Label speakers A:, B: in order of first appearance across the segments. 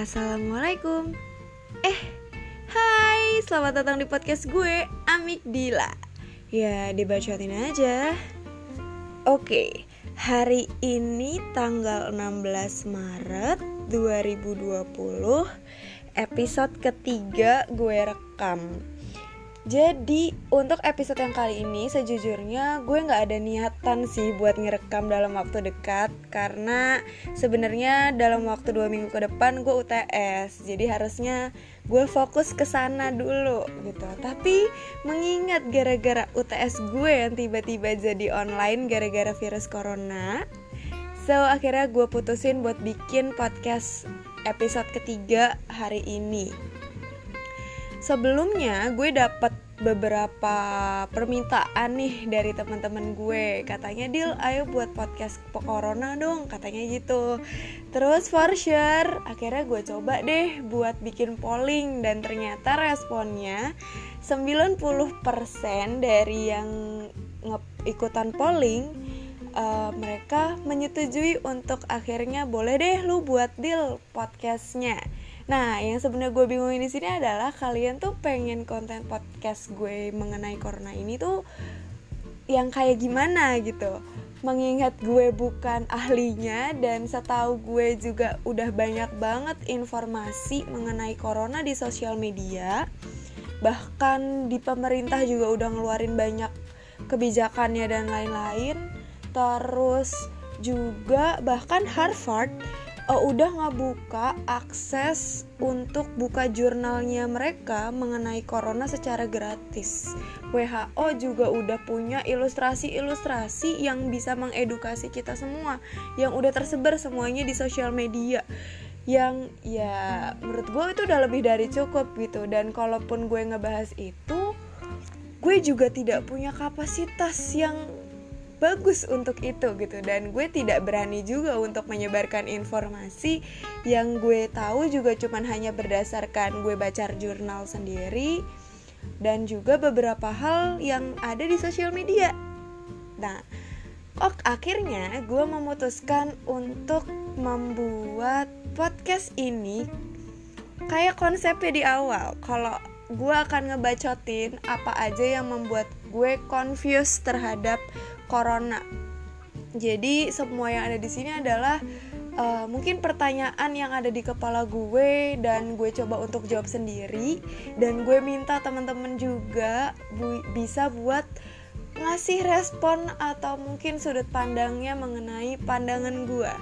A: Assalamualaikum. Eh, hai, selamat datang di podcast gue, Amik Dila. Ya, dibacotin aja. Oke, hari ini tanggal 16 Maret 2020 Episode ketiga gue rekam jadi untuk episode yang kali ini sejujurnya gue nggak ada niatan sih buat ngerekam dalam waktu dekat. Karena sebenarnya dalam waktu dua minggu ke depan gue UTS jadi harusnya gue fokus ke sana dulu gitu. Tapi mengingat gara-gara UTS gue yang tiba-tiba jadi online gara-gara virus corona so akhirnya gue putusin buat bikin podcast episode ketiga hari ini sebelumnya gue dapat beberapa permintaan nih dari teman-teman gue. Katanya deal ayo buat podcast corona dong katanya gitu. Terus for sure akhirnya gue coba deh buat bikin polling dan ternyata responnya 90% dari yang ikutan polling uh, mereka menyetujui untuk akhirnya boleh deh lu buat deal podcastnya Nah, yang sebenarnya gue bingungin di sini adalah kalian tuh pengen konten podcast gue mengenai corona ini tuh yang kayak gimana gitu. Mengingat gue bukan ahlinya dan setahu gue juga udah banyak banget informasi mengenai corona di sosial media. Bahkan di pemerintah juga udah ngeluarin banyak kebijakannya dan lain-lain. Terus juga bahkan Harvard uh, udah ngebuka akses untuk buka jurnalnya mereka mengenai corona secara gratis. WHO juga udah punya ilustrasi-ilustrasi yang bisa mengedukasi kita semua, yang udah tersebar semuanya di sosial media. Yang ya menurut gue itu udah lebih dari cukup gitu. Dan kalaupun gue ngebahas itu, gue juga tidak punya kapasitas yang bagus untuk itu gitu dan gue tidak berani juga untuk menyebarkan informasi yang gue tahu juga cuman hanya berdasarkan gue baca jurnal sendiri dan juga beberapa hal yang ada di sosial media. Nah, kok akhirnya gue memutuskan untuk membuat podcast ini kayak konsepnya di awal. Kalau gue akan ngebacotin apa aja yang membuat gue confused terhadap corona. Jadi semua yang ada di sini adalah uh, mungkin pertanyaan yang ada di kepala gue dan gue coba untuk jawab sendiri dan gue minta teman-teman juga bu bisa buat ngasih respon atau mungkin sudut pandangnya mengenai pandangan gue.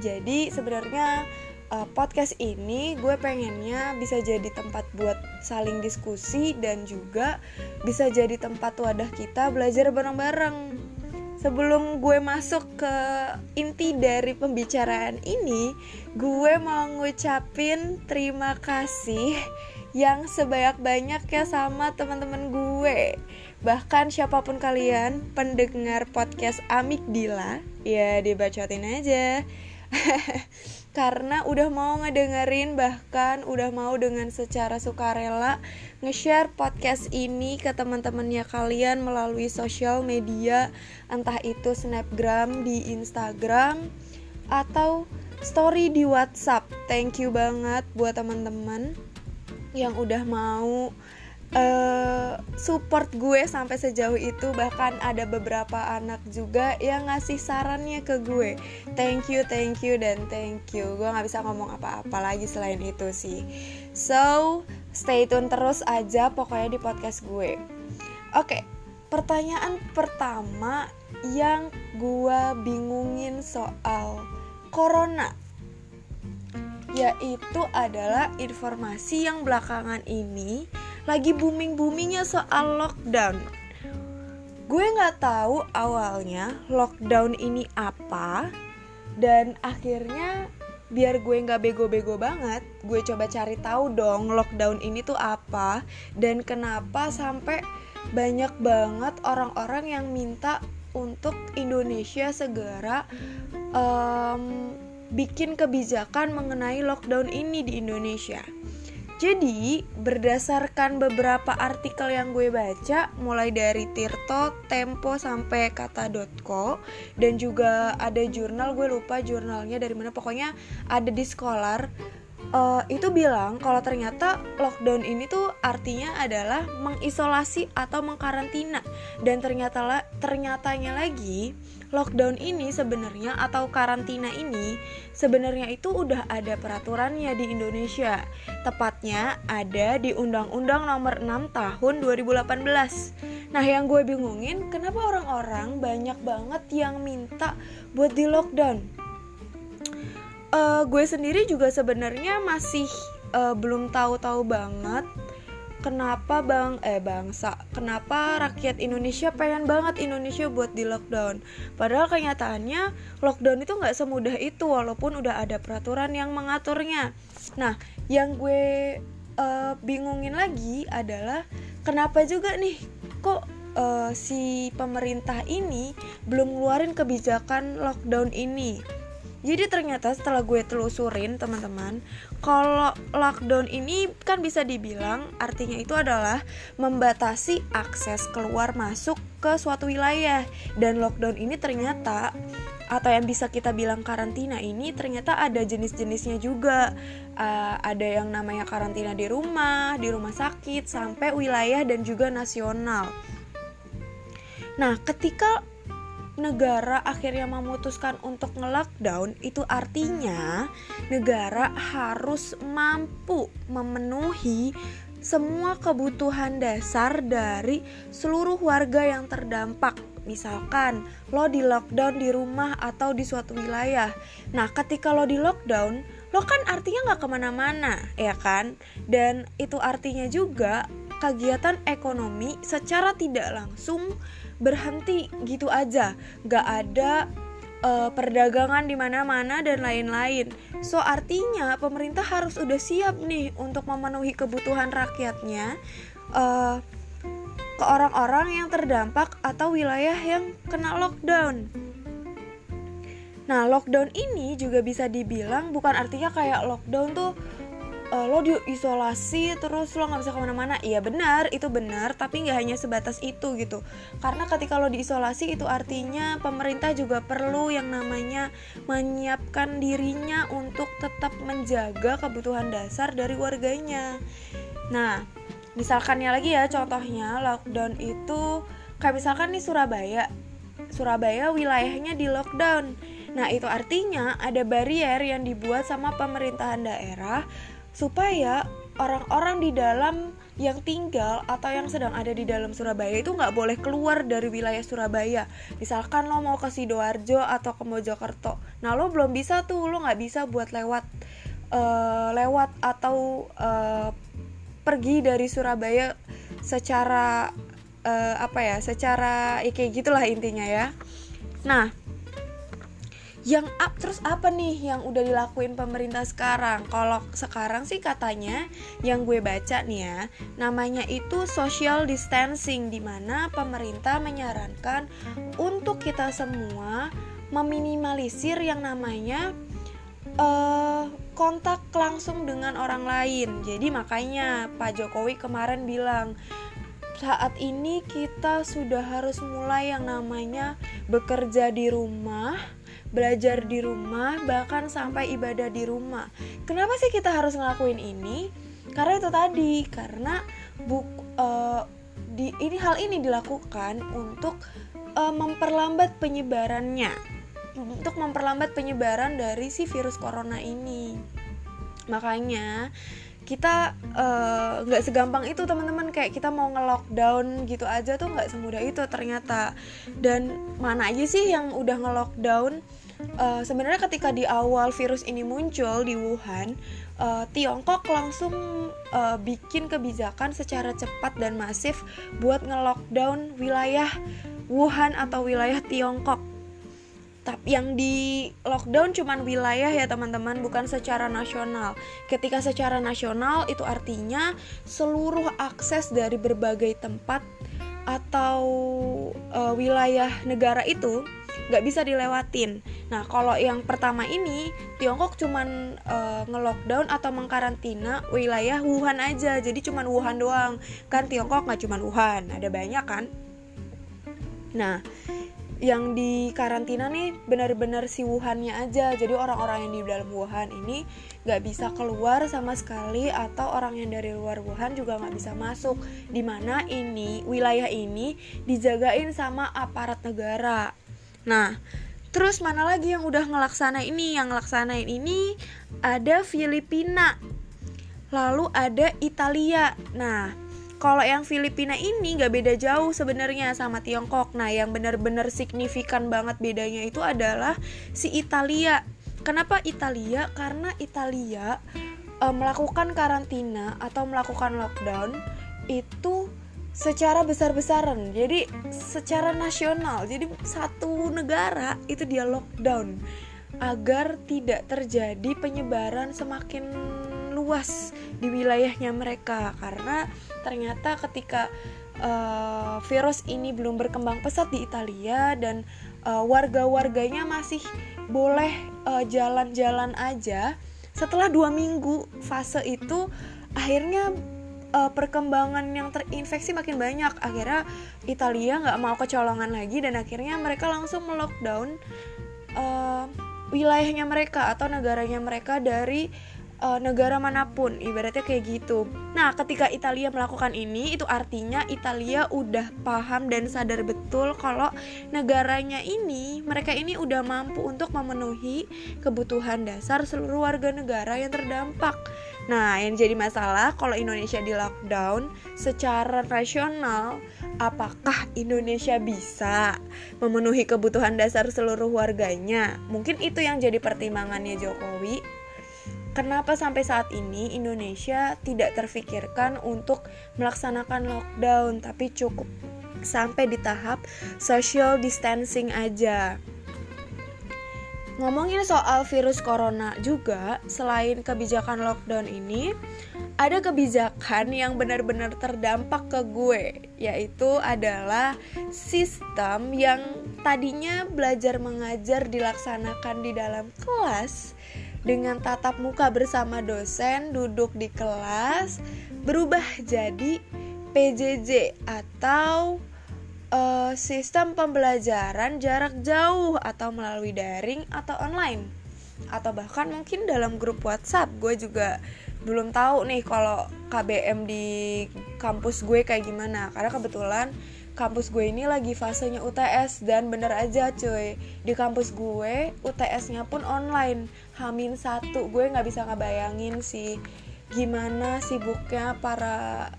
A: Jadi sebenarnya uh, podcast ini gue pengennya bisa jadi tempat buat saling diskusi dan juga bisa jadi tempat wadah kita belajar bareng-bareng sebelum gue masuk ke inti dari pembicaraan ini, gue mau ngucapin terima kasih yang sebanyak ya sama teman-teman gue. Bahkan siapa pun kalian pendengar podcast Amik Dila, ya dibacotin aja. karena udah mau ngedengerin bahkan udah mau dengan secara sukarela nge-share podcast ini ke teman-temannya kalian melalui sosial media entah itu snapgram di Instagram atau story di WhatsApp. Thank you banget buat teman-teman yang udah mau uh, support gue sampai sejauh itu bahkan ada beberapa anak juga yang ngasih sarannya ke gue. Thank you thank you dan thank you. Gue nggak bisa ngomong apa-apa lagi selain itu sih. So stay tune terus aja pokoknya di podcast gue. Oke okay, pertanyaan pertama yang gue bingungin soal corona yaitu adalah informasi yang belakangan ini lagi booming boomingnya soal lockdown gue nggak tahu awalnya lockdown ini apa dan akhirnya biar gue nggak bego-bego banget gue coba cari tahu dong lockdown ini tuh apa dan kenapa sampai banyak banget orang-orang yang minta untuk Indonesia segera um, bikin kebijakan mengenai lockdown ini di Indonesia. Jadi, berdasarkan beberapa artikel yang gue baca, mulai dari Tirto, Tempo, sampai kata.co, dan juga ada jurnal, gue lupa jurnalnya dari mana, pokoknya ada di Scholar, uh, itu bilang kalau ternyata lockdown ini tuh artinya adalah mengisolasi atau mengkarantina dan ternyata ternyatanya lagi lockdown ini sebenarnya atau karantina ini sebenarnya itu udah ada peraturannya di Indonesia. Tepatnya ada di Undang-Undang Nomor 6 Tahun 2018. Nah, yang gue bingungin kenapa orang-orang banyak banget yang minta buat di lockdown. Uh, gue sendiri juga sebenarnya masih uh, belum tahu-tahu banget kenapa bang eh bangsa kenapa rakyat Indonesia pengen banget Indonesia buat di lockdown. Padahal kenyataannya lockdown itu nggak semudah itu walaupun udah ada peraturan yang mengaturnya. Nah yang gue uh, bingungin lagi adalah kenapa juga nih kok uh, si pemerintah ini belum ngeluarin kebijakan lockdown ini jadi ternyata setelah gue telusurin teman-teman, kalau lockdown ini kan bisa dibilang artinya itu adalah membatasi akses keluar masuk ke suatu wilayah dan lockdown ini ternyata atau yang bisa kita bilang karantina ini ternyata ada jenis-jenisnya juga uh, ada yang namanya karantina di rumah, di rumah sakit sampai wilayah dan juga nasional. Nah, ketika negara akhirnya memutuskan untuk nge-lockdown itu artinya negara harus mampu memenuhi semua kebutuhan dasar dari seluruh warga yang terdampak. Misalkan lo di lockdown di rumah atau di suatu wilayah. Nah ketika lo di lockdown lo kan artinya nggak ke mana-mana ya kan? Dan itu artinya juga kegiatan ekonomi secara tidak langsung berhenti gitu aja nggak ada uh, perdagangan di mana-mana dan lain-lain. So artinya pemerintah harus udah siap nih untuk memenuhi kebutuhan rakyatnya uh, ke orang-orang yang terdampak atau wilayah yang kena lockdown. Nah, lockdown ini juga bisa dibilang bukan artinya kayak lockdown tuh uh, lo diisolasi terus lo nggak bisa ke mana-mana. Iya benar itu benar tapi nggak hanya sebatas itu gitu. Karena ketika lo diisolasi itu artinya pemerintah juga perlu yang namanya menyiapkan dirinya untuk tetap menjaga kebutuhan dasar dari warganya. Nah misalkannya lagi ya contohnya lockdown itu kayak misalkan nih Surabaya. Surabaya wilayahnya di lockdown. Nah, itu artinya ada barrier yang dibuat sama pemerintahan daerah supaya orang-orang di dalam yang tinggal atau yang sedang ada di dalam Surabaya itu nggak boleh keluar dari wilayah Surabaya. Misalkan lo mau ke sidoarjo atau ke Mojokerto, nah lo belum bisa tuh, lo nggak bisa buat lewat uh, lewat atau uh, pergi dari Surabaya secara uh, apa ya, secara ya kayak gitulah intinya ya. Nah, yang up terus apa nih yang udah dilakuin pemerintah sekarang? Kalau sekarang sih katanya yang gue baca nih ya namanya itu social distancing di mana pemerintah menyarankan untuk kita semua meminimalisir yang namanya uh, kontak langsung dengan orang lain. Jadi makanya Pak Jokowi kemarin bilang saat ini kita sudah harus mulai yang namanya bekerja di rumah belajar di rumah, bahkan sampai ibadah di rumah. Kenapa sih kita harus ngelakuin ini? Karena itu tadi, karena buk uh, di ini hal ini dilakukan untuk uh, memperlambat penyebarannya, untuk memperlambat penyebaran dari si virus corona ini. Makanya kita eh, nggak uh, segampang itu teman-teman kayak kita mau nge-lockdown gitu aja tuh nggak semudah itu ternyata dan mana aja sih yang udah nge-lockdown uh, sebenarnya ketika di awal virus ini muncul di Wuhan uh, Tiongkok langsung uh, bikin kebijakan secara cepat dan masif buat nge-lockdown wilayah Wuhan atau wilayah Tiongkok. Tapi yang di lockdown cuman wilayah ya teman-teman bukan secara nasional. Ketika secara nasional itu artinya seluruh akses dari berbagai tempat atau uh, wilayah negara itu nggak bisa dilewatin. Nah kalau yang pertama ini Tiongkok cuman uh, nge-lockdown atau mengkarantina wilayah Wuhan aja, jadi cuman Wuhan doang. Kan Tiongkok nggak cuman Wuhan, ada banyak kan. Nah yang di karantina nih benar-benar si Wuhannya aja jadi orang-orang yang di dalam Wuhan ini nggak bisa keluar sama sekali atau orang yang dari luar Wuhan juga nggak bisa masuk di mana ini wilayah ini dijagain sama aparat negara nah terus mana lagi yang udah ngelaksana ini yang ngelaksanain ini ada Filipina lalu ada Italia nah kalau yang Filipina ini nggak beda jauh sebenarnya sama Tiongkok. Nah, yang benar-benar signifikan banget bedanya itu adalah si Italia. Kenapa Italia? Karena Italia e, melakukan karantina atau melakukan lockdown itu secara besar-besaran. Jadi secara nasional. Jadi satu negara itu dia lockdown agar tidak terjadi penyebaran semakin luas di wilayahnya mereka karena ternyata ketika uh, virus ini belum berkembang pesat di Italia dan uh, warga-warganya masih boleh uh, jalan-jalan aja setelah dua minggu fase itu akhirnya uh, perkembangan yang terinfeksi makin banyak. Akhirnya Italia nggak mau kecolongan lagi dan akhirnya mereka langsung melockdown uh, wilayahnya mereka atau negaranya mereka dari uh, negara mana pun. Ibaratnya kayak gitu. Nah ketika Italia melakukan ini itu artinya Italia udah paham dan sadar betul kalau negaranya ini mereka ini udah mampu untuk memenuhi kebutuhan dasar seluruh warga negara yang terdampak nah yang jadi masalah kalau Indonesia di lockdown secara rasional apakah Indonesia bisa memenuhi kebutuhan dasar seluruh warganya mungkin itu yang jadi pertimbangannya Jokowi kenapa sampai saat ini Indonesia tidak terfikirkan untuk melaksanakan lockdown tapi cukup sampai di tahap social distancing aja. Ngomongin soal virus corona juga, selain kebijakan lockdown ini, ada kebijakan yang benar-benar terdampak ke gue, yaitu adalah sistem yang tadinya belajar mengajar dilaksanakan di dalam kelas dengan tatap muka bersama dosen duduk di kelas berubah jadi PJJ atau sistem pembelajaran jarak jauh atau melalui daring atau online. Atau bahkan mungkin dalam grup WhatsApp. Gue juga belum tahu nih kalau KBM di kampus gue kayak gimana. Karena kebetulan kampus gue ini lagi fasenya UTS dan bener aja cuy di kampus gue UTS-nya pun online. Hamin satu gue nggak bisa ngebayangin sih gimana sibuknya para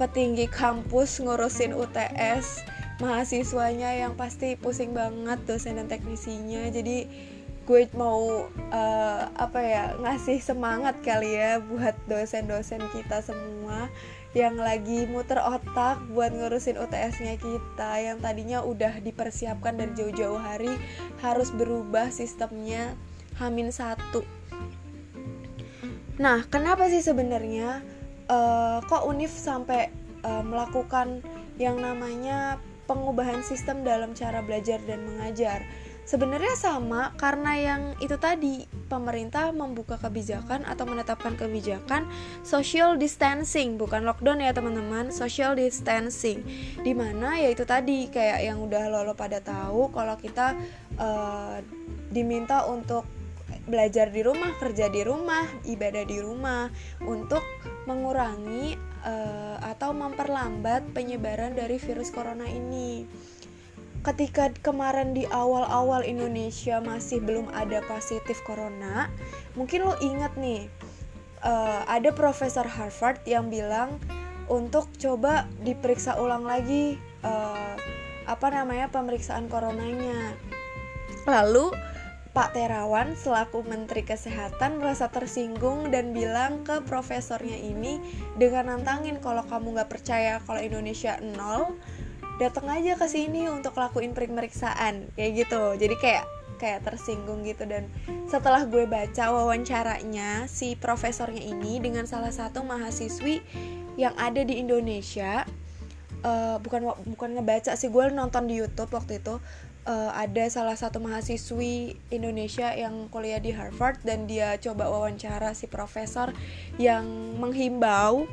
A: petinggi kampus ngurusin UTS mahasiswanya yang pasti pusing banget dosen dan teknisinya jadi gue mau uh, apa ya ngasih semangat kali ya buat dosen-dosen kita semua yang lagi muter otak buat ngurusin UTS-nya kita yang tadinya udah dipersiapkan dari jauh-jauh hari harus berubah sistemnya Hamin satu. Nah, kenapa sih sebenarnya uh, kok Unif sampai uh, melakukan yang namanya pengubahan sistem dalam cara belajar dan mengajar? Sebenarnya sama karena yang itu tadi pemerintah membuka kebijakan atau menetapkan kebijakan social distancing bukan lockdown ya teman-teman social distancing di mana ya itu tadi kayak yang udah lolo pada tahu kalau kita uh, diminta untuk belajar di rumah kerja di rumah ibadah di rumah untuk mengurangi uh, atau memperlambat penyebaran dari virus corona ini ketika kemarin di awal-awal Indonesia masih belum ada positif corona, mungkin lo inget nih, uh, ada profesor Harvard yang bilang untuk coba diperiksa ulang lagi uh, apa namanya pemeriksaan coronanya. Lalu Pak Terawan selaku Menteri Kesehatan merasa tersinggung dan bilang ke profesornya ini dengan nantangin kalau kamu nggak percaya kalau Indonesia nol, datang aja ke sini untuk lakuin pemeriksaan kayak gitu. Jadi kayak kayak tersinggung gitu. Dan setelah gue baca wawancaranya si profesornya ini dengan salah satu mahasiswi yang ada di Indonesia uh, bukan bukan ngebaca sih gue nonton di YouTube waktu itu uh, ada salah satu mahasiswi Indonesia yang kuliah di Harvard dan dia coba wawancara si profesor yang menghimbau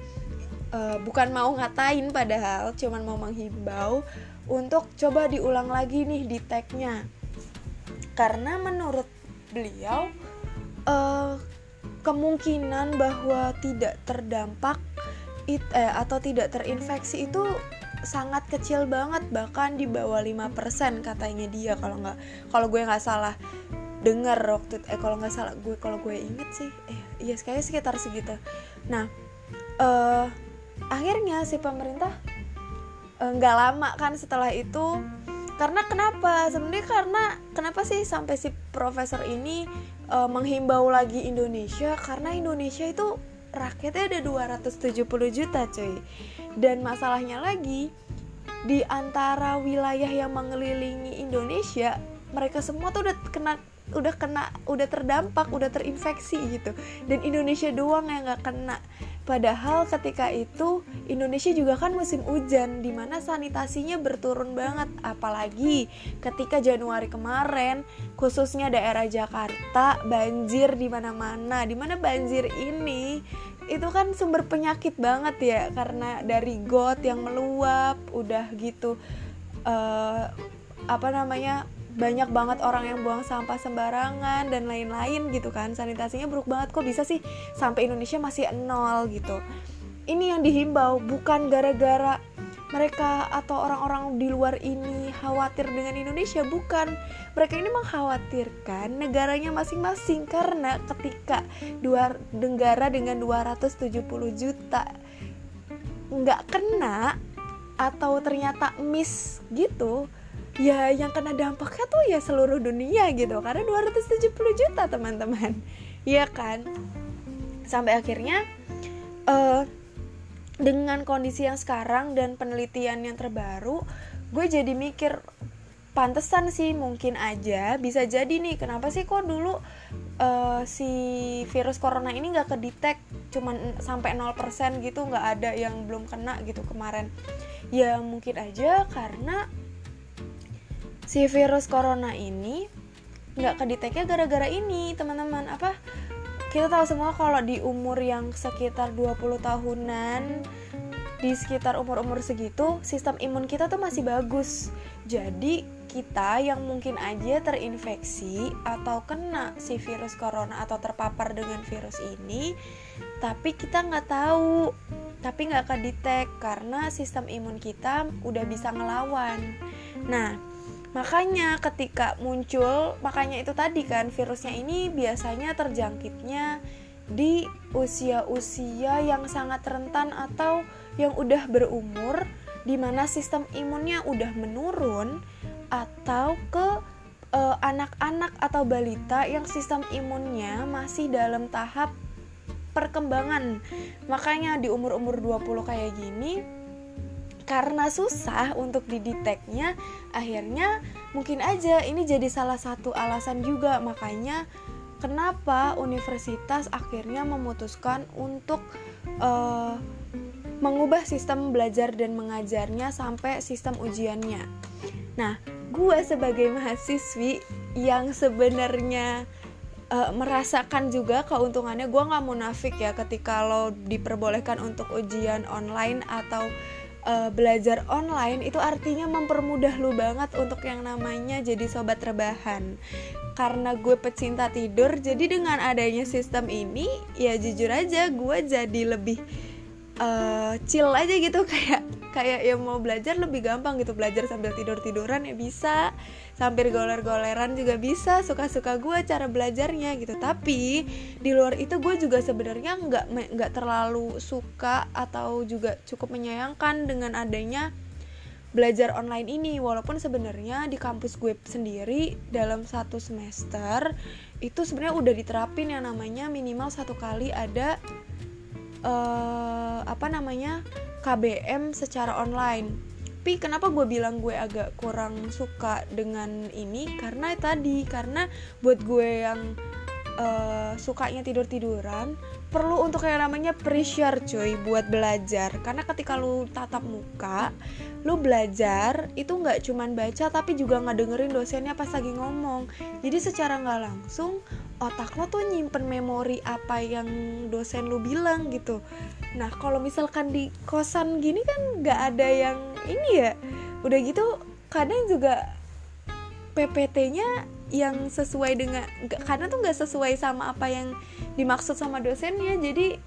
A: uh, bukan mau ngatain padahal cuman mau menghimbau untuk coba diulang lagi nih di tagnya. Karena menurut beliau uh, kemungkinan bahwa tidak terdampak it, eh, atau tidak terinfeksi itu sangat kecil banget bahkan di bawah 5% katanya dia kalau nggak kalau gue nggak salah dengar waktu eh kalau nggak salah gue kalau gue inget sih eh iya kayaknya sekitar segitu. Nah uh, akhirnya si pemerintah eh, nggak uh, lama kan setelah itu karena kenapa? Sebenarnya karena kenapa sih sampai si profesor ini uh, menghimbau lagi Indonesia? Karena Indonesia itu rakyatnya ada 270 juta cuy dan masalahnya lagi di antara wilayah yang mengelilingi Indonesia mereka semua tuh udah kena udah kena udah terdampak udah terinfeksi gitu. Dan Indonesia doang yang nggak kena. Padahal ketika itu Indonesia juga kan musim hujan di mana sanitasinya berturun banget. Apalagi ketika Januari kemarin khususnya daerah Jakarta banjir di mana-mana. Di mana banjir ini itu kan sumber penyakit banget ya karena dari got yang meluap udah gitu uh, apa namanya banyak banget orang yang buang sampah sembarangan dan lain-lain gitu kan. Sanitasinya buruk banget kok bisa sih sampai Indonesia masih nol gitu? Ini yang dihimbau bukan gara-gara mereka atau orang-orang di luar ini khawatir dengan Indonesia? Bukan. Mereka ini mengkhawatirkan negaranya masing-masing karena ketika dua negara dengan 270 juta nggak kena atau ternyata miss gitu ya yang kena dampaknya tuh ya seluruh dunia gitu. Karena 270 juta teman-teman. Ya kan? Sampai akhirnya uh, dengan kondisi yang sekarang dan penelitian yang terbaru gue jadi mikir pantesan sih mungkin aja bisa jadi nih. Kenapa sih kok dulu uh, si virus corona ini nggak kedetek cuman sampai 0% gitu nggak ada yang belum kena gitu kemarin? Ya mungkin aja karena si virus corona ini nggak kedeteknya gara-gara ini teman-teman. Apa kita tahu semua kalau di umur yang sekitar 20 tahunan di sekitar umur-umur segitu sistem imun kita tuh masih bagus. Jadi kita yang mungkin aja terinfeksi atau kena si virus corona atau terpapar dengan virus ini tapi kita nggak tahu tapi nggak kedetek karena sistem imun kita udah bisa ngelawan. Nah Makanya ketika muncul, makanya itu tadi kan virusnya ini biasanya terjangkitnya di usia-usia yang sangat rentan atau yang udah berumur di mana sistem imunnya udah menurun atau ke eh, anak-anak uh, atau balita yang sistem imunnya masih dalam tahap perkembangan. Makanya di umur-umur 20 kayak gini karena susah untuk dideteknya akhirnya mungkin aja ini jadi salah satu alasan juga makanya kenapa universitas akhirnya memutuskan untuk uh, mengubah sistem belajar dan mengajarnya sampai sistem ujiannya. Nah, gue sebagai mahasiswi yang sebenarnya uh, merasakan juga keuntungannya, gue nggak munafik ya ketika lo diperbolehkan untuk ujian online atau uh, belajar online itu artinya mempermudah lu banget untuk yang namanya jadi sobat rebahan. Karena gue pecinta tidur jadi dengan adanya sistem ini ya jujur aja gue jadi lebih uh, chill aja gitu. Kayak kayak yang mau belajar lebih gampang gitu. Belajar sambil tidur tiduran ya bisa sambil goler-goleran juga bisa suka-suka gue cara belajarnya gitu. Tapi di luar itu gue juga sebenarnya nggak nggak terlalu suka atau juga cukup menyayangkan dengan adanya belajar online ini. Walaupun sebenarnya di kampus gue sendiri dalam satu semester itu sebenarnya udah diterapin yang namanya minimal satu kali ada uh, apa namanya KBM secara online tapi kenapa gue bilang gue agak kurang suka dengan ini? Karena tadi karena buat gue yang uh, sukanya tidur tiduran perlu untuk yang namanya pressure cuy buat belajar. Karena ketika lu tatap muka lu belajar itu nggak cuman baca tapi juga nggak dengerin dosennya pas lagi ngomong. Jadi secara nggak langsung otak lo tuh nyimpen memori apa yang dosen lu bilang gitu nah kalau misalkan di kosan gini kan nggak ada yang ini ya. Udah gitu kadang juga PPT-nya yang sesuai dengan karena tuh nggak sesuai sama apa yang dimaksud sama dosennya. Jadi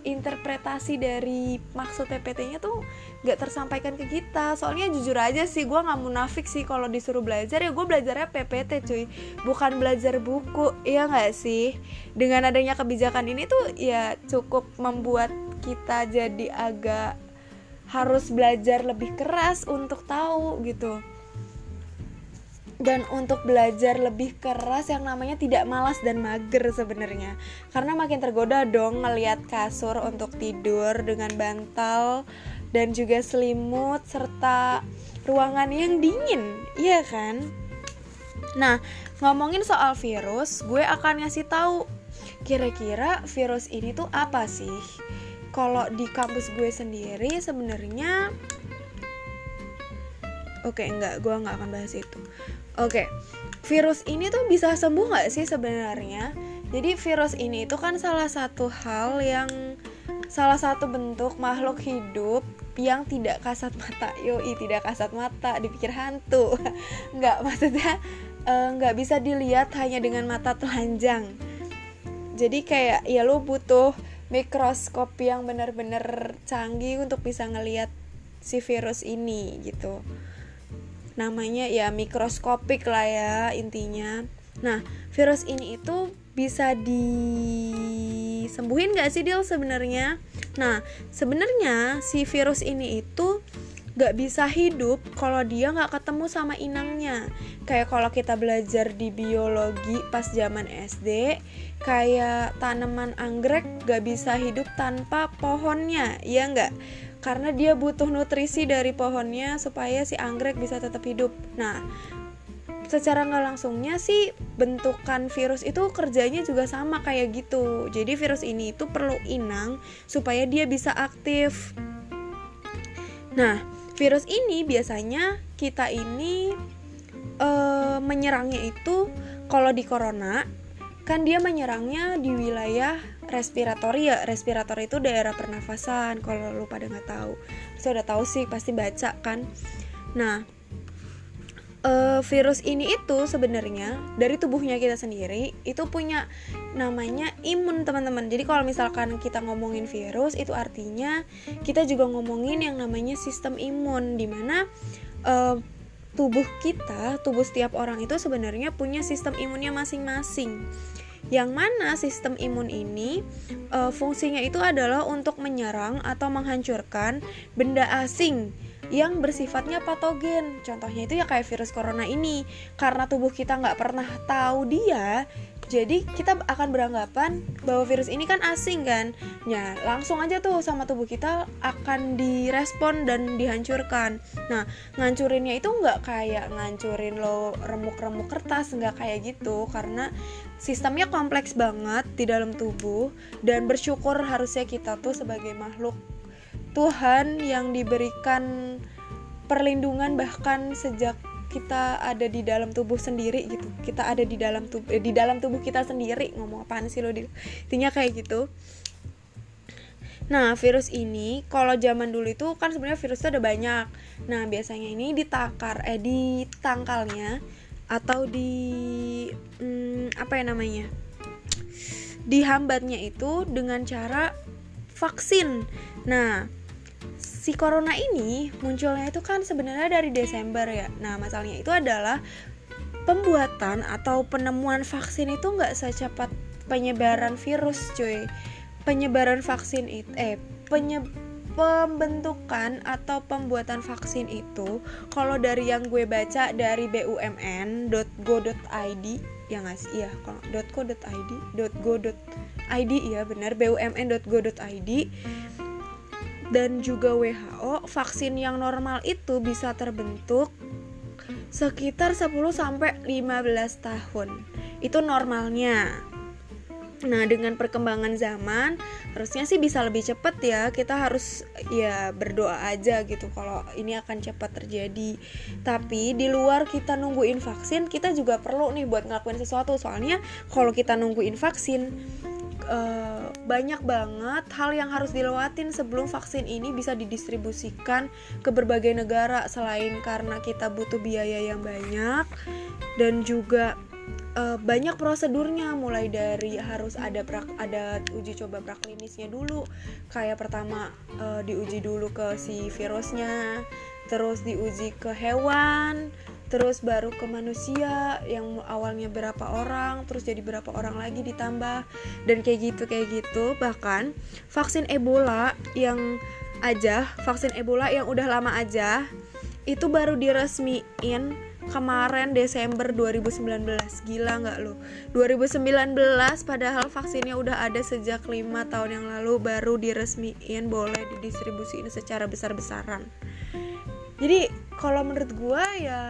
A: interpretasi dari maksud PPT-nya tuh nggak tersampaikan ke kita. Soalnya jujur aja sih gue nggak munafik sih kalau disuruh belajar. Ya gue belajarnya PPT cuy. Bukan belajar buku iya nggak sih? Dengan adanya kebijakan ini tuh ya cukup membuat kita jadi agak harus belajar lebih keras untuk tahu gitu. Dan untuk belajar lebih keras yang namanya tidak malas dan mager sebenarnya. Karena makin tergoda dong ngelihat kasur untuk tidur dengan bantal dan juga selimut serta ruangan yang dingin. Iya kan? Nah ngomongin soal virus gue akan ngasih tahu kira-kira virus ini tuh apa sih kalau di kampus gue sendiri sebenarnya Oke, enggak, gue nggak akan bahas itu. Oke, virus ini tuh bisa sembuh nggak sih sebenarnya? Jadi virus ini itu kan salah satu hal yang salah satu bentuk makhluk hidup yang tidak kasat mata. Yoi, tidak kasat mata, dipikir hantu. nggak, maksudnya eh, nggak bisa dilihat hanya dengan mata telanjang. Jadi kayak ya lo butuh mikroskop yang benar-benar canggih untuk bisa ngelihat si virus ini gitu. Namanya ya mikroskopik lah ya intinya. Nah virus ini itu bisa disembuhin gak sih Dil sebenarnya? Nah sebenarnya si virus ini itu gak bisa hidup kalau dia gak ketemu sama inangnya kayak kalau kita belajar di biologi pas zaman SD kayak tanaman anggrek gak bisa hidup tanpa pohonnya ya nggak karena dia butuh nutrisi dari pohonnya supaya si anggrek bisa tetap hidup. Nah, secara nggak langsungnya sih bentukan virus itu kerjanya juga sama kayak gitu. Jadi virus ini itu perlu inang supaya dia bisa aktif. Nah, virus ini biasanya kita ini uh, menyerangnya itu kalau di corona kan dia menyerangnya di wilayah respiratori ya. Respiratori itu daerah pernafasan kalau lu pada nggak tahu. Saya udah tahu sih pasti baca kan. Nah uh, virus ini itu sebenarnya dari tubuhnya kita sendiri itu punya namanya imun teman-teman. Jadi kalau misalkan kita ngomongin virus itu artinya kita juga ngomongin yang namanya sistem imun di mana uh, tubuh kita tubuh setiap orang itu sebenarnya punya sistem imunnya masing-masing. Yang mana sistem imun ini e, fungsinya itu adalah untuk menyerang atau menghancurkan benda asing yang bersifatnya patogen. Contohnya itu ya kayak virus corona ini. Karena tubuh kita nggak pernah tahu dia, jadi kita akan beranggapan bahwa virus ini kan asing kan. Ya, langsung aja tuh sama tubuh kita akan direspon dan dihancurkan. Nah, ngancurinnya itu nggak kayak ngancurin lo remuk-remuk kertas, nggak kayak gitu karena sistemnya kompleks banget di dalam tubuh dan bersyukur harusnya kita tuh sebagai makhluk Tuhan yang diberikan perlindungan bahkan sejak kita ada di dalam tubuh sendiri gitu kita ada di dalam tubuh eh, di dalam tubuh kita sendiri ngomong apaan sih lo intinya kayak gitu Nah, virus ini kalau zaman dulu itu kan sebenarnya virus itu ada banyak. Nah, biasanya ini ditakar eh di tangkalnya atau di hmm, apa ya namanya? Dihambatnya itu dengan cara vaksin. Nah, si corona ini munculnya itu kan sebenarnya dari Desember ya. Nah, masalahnya itu adalah pembuatan atau penemuan vaksin itu nggak secepat penyebaran virus, cuy. Penyebaran vaksin itu eh penye pembentukan atau pembuatan vaksin itu kalau dari yang gue baca dari bumn.go.id ya nggak sih iya kalau .co.id .go.id ya benar bumn.go.id dan juga WHO, vaksin yang normal itu bisa terbentuk sekitar 10 sampai 15 tahun. Itu normalnya. Nah, dengan perkembangan zaman, harusnya sih bisa lebih cepat ya. Kita harus ya berdoa aja gitu kalau ini akan cepat terjadi. Tapi di luar kita nungguin vaksin, kita juga perlu nih buat ngelakuin sesuatu. Soalnya kalau kita nungguin vaksin, uh, banyak banget hal yang harus dilewatin sebelum vaksin ini bisa didistribusikan ke berbagai negara selain karena kita butuh biaya yang banyak dan juga uh, banyak prosedurnya mulai dari harus ada prak, ada uji coba praklinisnya dulu. Kayak pertama uh, diuji dulu ke si virusnya terus diuji ke hewan terus baru ke manusia yang awalnya berapa orang terus jadi berapa orang lagi ditambah dan kayak gitu kayak gitu. Bahkan vaksin Ebola yang aja vaksin Ebola yang udah lama aja itu baru diresmiin kemarin Desember 2019 gila nggak lo 2019 padahal vaksinnya udah ada sejak lima tahun yang lalu baru diresmiin boleh didistribusiin secara besar-besaran jadi kalau menurut gue ya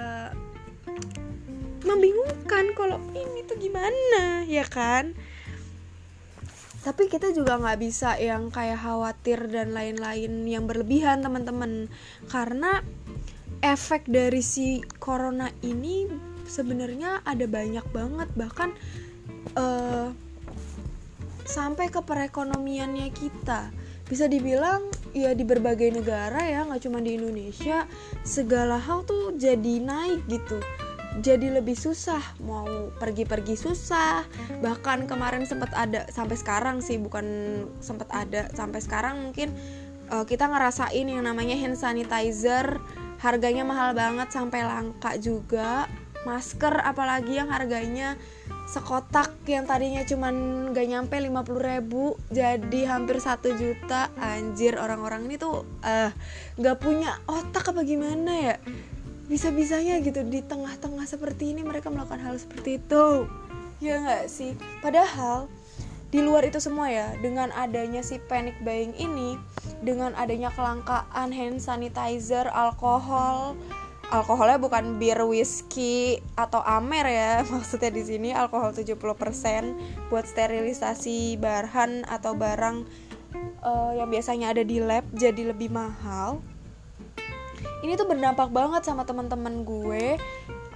A: membingungkan kalau ini tuh gimana ya kan? Tapi kita juga nggak bisa yang kayak khawatir dan lain-lain yang berlebihan teman-teman. Karena efek dari si corona ini sebenarnya ada banyak banget. Bahkan uh, sampai ke perekonomiannya kita bisa dibilang ya di berbagai negara ya nggak cuma di Indonesia segala hal tuh jadi naik gitu. Jadi lebih susah mau pergi-pergi susah. Bahkan kemarin sempat ada sampai sekarang sih bukan sempat ada sampai sekarang mungkin uh, kita ngerasain yang namanya hand sanitizer. Harganya mahal banget sampai langka juga. Masker apalagi yang harganya sekotak yang tadinya cuman gak nyampe 50 ribu jadi hampir satu juta. Anjir orang-orang ini tuh uh, gak punya otak apa gimana ya? Bisa-bisanya gitu di tengah-tengah seperti ini mereka melakukan hal seperti itu. Ya nggak sih? Padahal di luar itu semua ya dengan adanya si panic buying ini dengan adanya kelangkaan hand sanitizer alkohol alkoholnya bukan bir whisky atau amer ya maksudnya di sini alkohol 70% buat sterilisasi bahan atau barang uh, yang biasanya ada di lab jadi lebih mahal. Ini tuh berdampak banget sama teman-teman gue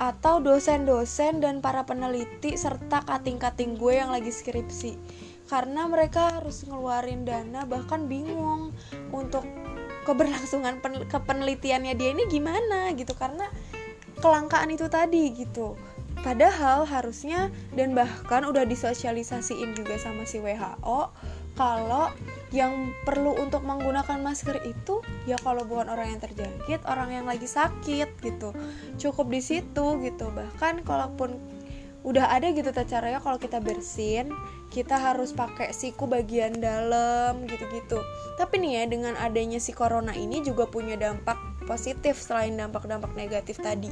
A: atau dosen-dosen dan para peneliti serta kating-kating gue yang lagi skripsi. Karena mereka harus ngeluarin dana bahkan bingung untuk keberlangsungan pen kepenelitiannya dia ini gimana gitu karena kelangkaan itu tadi gitu. Padahal harusnya dan bahkan udah disosialisasiin juga sama si WHO kalau yang perlu untuk menggunakan masker itu ya kalau bukan orang yang terjangkit orang yang lagi sakit gitu. Cukup di situ gitu. Bahkan kalaupun udah ada gitu caranya kalau kita bersin kita harus pakai siku bagian dalam gitu-gitu. Tapi nih ya dengan adanya si corona ini juga punya dampak positif selain dampak-dampak negatif tadi.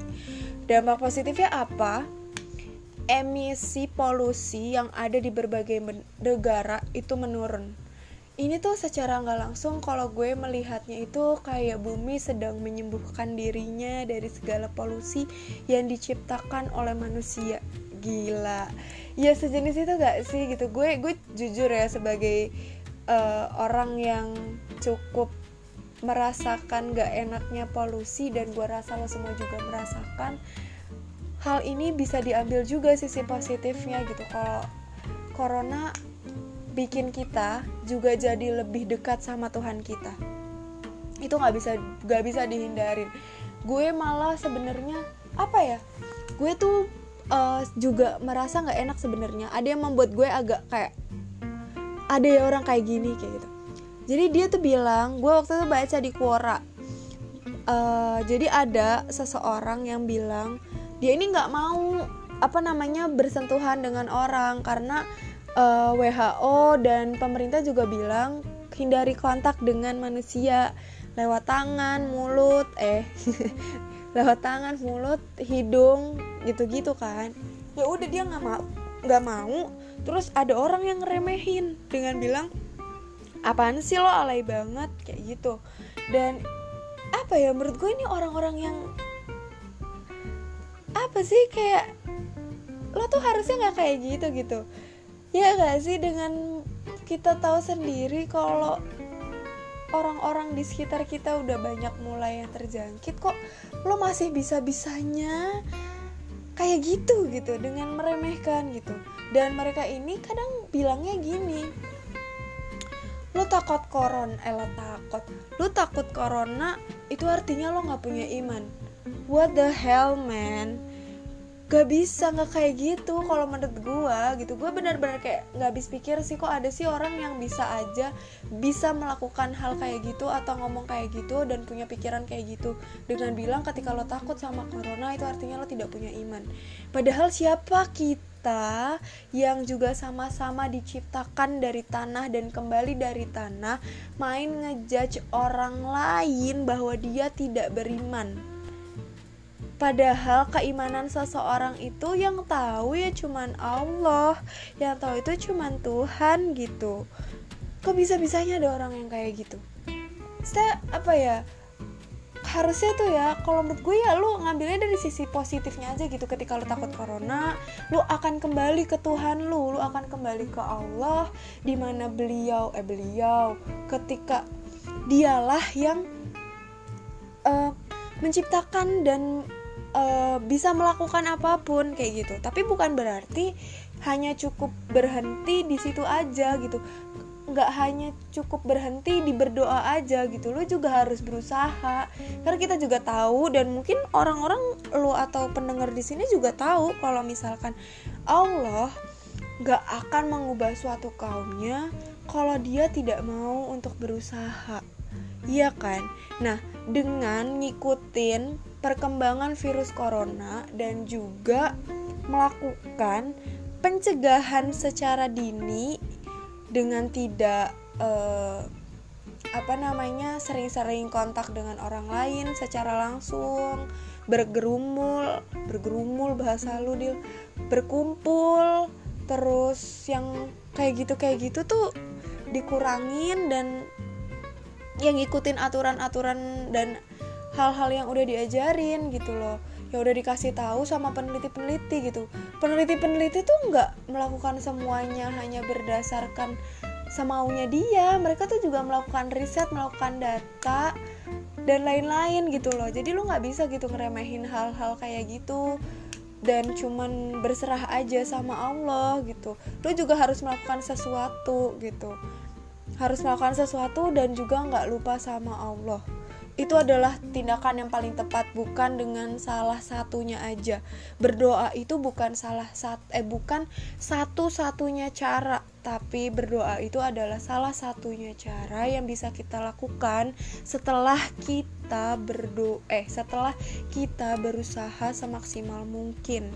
A: Dampak positifnya apa? Emisi polusi yang ada di berbagai negara itu menurun. Ini tuh secara nggak langsung kalau gue melihatnya itu kayak bumi sedang menyembuhkan dirinya dari segala polusi yang diciptakan oleh manusia gila. Ya sejenis itu gak sih gitu. Gue gue jujur ya sebagai uh, orang yang cukup merasakan gak enaknya polusi dan gue rasa lo semua juga merasakan hal ini bisa diambil juga sisi positifnya gitu. Kalau corona bikin kita juga jadi lebih dekat sama Tuhan kita. Itu nggak bisa nggak bisa dihindarin. Gue malah sebenarnya apa ya gue tuh uh, juga merasa nggak enak sebenarnya. Ada yang membuat gue agak kayak ada ya orang kayak gini kayak gitu. Jadi dia tuh bilang gue waktu itu baca di Quora uh, jadi ada seseorang yang bilang dia ini nggak mau apa namanya bersentuhan dengan orang karena uh, eh, WHO dan pemerintah juga bilang hindari kontak dengan manusia lewat tangan, mulut, eh lewat tangan, mulut, hidung, gitu-gitu kan. Ya udah dia nggak mau, nggak mau. Terus ada orang yang ngeremehin dengan bilang, apaan sih lo alay banget kayak gitu. Dan apa ya menurut gue ini orang-orang yang apa sih kayak lo tuh harusnya nggak kayak gitu gitu ya gak sih dengan kita tahu sendiri kalau orang-orang di sekitar kita udah banyak mulai yang terjangkit kok. Lo masih bisa-bisanya kayak gitu gitu dengan meremehkan gitu. Dan mereka ini kadang bilangnya gini lu takut koron eh lo takut. Lu takut corona itu artinya lo nggak punya iman. What the hell man gak bisa nggak kayak gitu kalau menurut gue gitu. Gue benar-benar kayak nggak habis pikir sih kok ada sih orang yang bisa aja bisa melakukan hal kayak gitu atau ngomong kayak gitu dan punya pikiran kayak gitu. Dengan bilang ketika lo takut sama corona itu artinya lo tidak punya iman. Padahal siapa kita yang juga sama-sama diciptakan dari tanah dan kembali dari tanah main ngejudge orang lain bahwa dia tidak beriman Padahal keimanan seseorang itu yang tahu ya cuman Allah. Yang tahu itu cuman Tuhan gitu. Kok bisa-bisanya ada orang yang kayak gitu? Saya apa ya? Harusnya tuh ya kalau menurut gue ya lu ngambilnya dari sisi positifnya aja gitu. Ketika lu takut corona lu akan kembali ke Tuhan lu. Lu akan kembali ke Allah di mana beliau eh beliau ketika dialah yang uh, menciptakan dan uh, bisa melakukan apa pun kayak gitu. Tapi bukan berarti hanya cukup berhenti di situ aja gitu. Nggak hanya cukup berhenti di berdoa aja gitu. Lo juga harus berusaha. Karena kita juga tahu dan mungkin orang-orang lo atau pendengar di sini juga tahu kalau misalkan Allah nggak akan mengubah suatu kaumnya kalau dia tidak mau untuk berusaha. Iya kan? Nah dengan ngikutin perkembangan virus corona dan juga melakukan pencegahan secara dini dengan tidak uh, apa namanya sering-sering kontak dengan orang lain secara langsung bergerumul bergerumul bahasa lu dil berkumpul terus yang kayak gitu kayak gitu tuh dikurangin dan yang ngikutin aturan-aturan dan hal-hal yang udah diajarin gitu loh. Ya udah dikasih tahu sama peneliti-peneliti gitu. Peneliti-peneliti tuh nggak melakukan semuanya hanya berdasarkan semaunya dia. Mereka tuh juga melakukan riset melakukan data dan lain-lain gitu loh. Jadi lu nggak bisa gitu ngeremehin hal-hal kayak gitu dan cuman berserah aja sama Allah gitu. Lu juga harus melakukan sesuatu gitu. Harus melakukan sesuatu dan juga nggak lupa sama Allah itu adalah tindakan yang paling tepat bukan dengan salah satunya aja. Berdoa itu bukan salah satu eh bukan satu-satunya cara tapi berdoa itu adalah salah satunya cara yang bisa kita lakukan setelah kita berdoa eh setelah kita berusaha semaksimal mungkin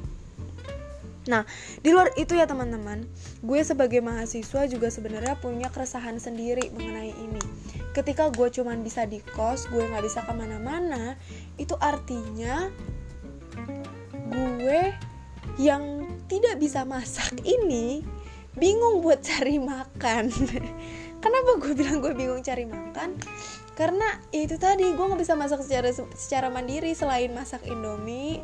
A: Nah, di luar itu ya teman-teman, gue sebagai mahasiswa juga sebenarnya punya keresahan sendiri mengenai ini. Ketika gue cuman bisa di kos, gue nggak bisa ke mana-mana, itu artinya gue yang tidak bisa masak ini bingung buat cari makan. Kenapa gue bilang gue bingung cari makan? Karena itu tadi gue nggak bisa masak secara secara mandiri selain masak indomie,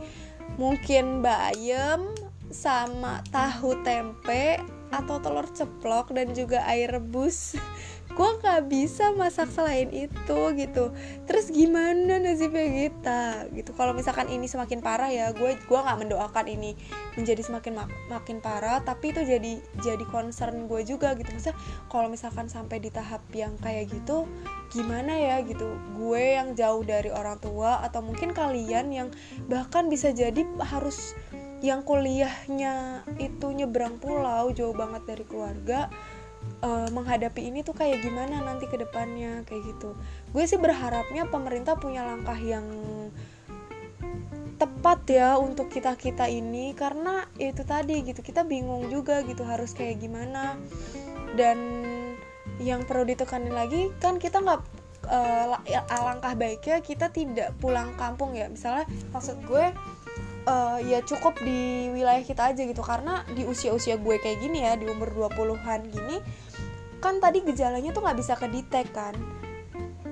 A: mungkin bayam sama tahu tempe atau telur ceplok dan juga air rebus. Gue nggak bisa masak selain itu gitu. Terus gimana nasibnya kita? Gitu. Kalau misalkan ini semakin parah ya gue gue nggak mendoakan ini menjadi semakin mak makin parah tapi itu jadi jadi concern gue juga gitu. Masa kalau misalkan sampai di tahap yang kayak gitu gimana ya gitu? Gue yang jauh dari orang tua atau mungkin kalian yang bahkan bisa jadi harus yang kuliahnya itu nyebrang pulau jauh banget dari keluarga uh, menghadapi ini tuh kayak gimana nanti ke depannya kayak gitu. Gue sih berharapnya pemerintah punya langkah yang tepat ya untuk kita kita ini karena itu tadi gitu kita bingung juga gitu harus kayak gimana. Dan yang perlu ditekanin lagi kan kita nggak uh, alangkah baiknya kita tidak pulang kampung ya. Misalnya maksud gue uh, ya cukup di wilayah kita aja gitu. Karena di usia-usia gue kayak gini ya di umur 20-an gini kan tadi gejalanya tuh nggak bisa kedetek kan.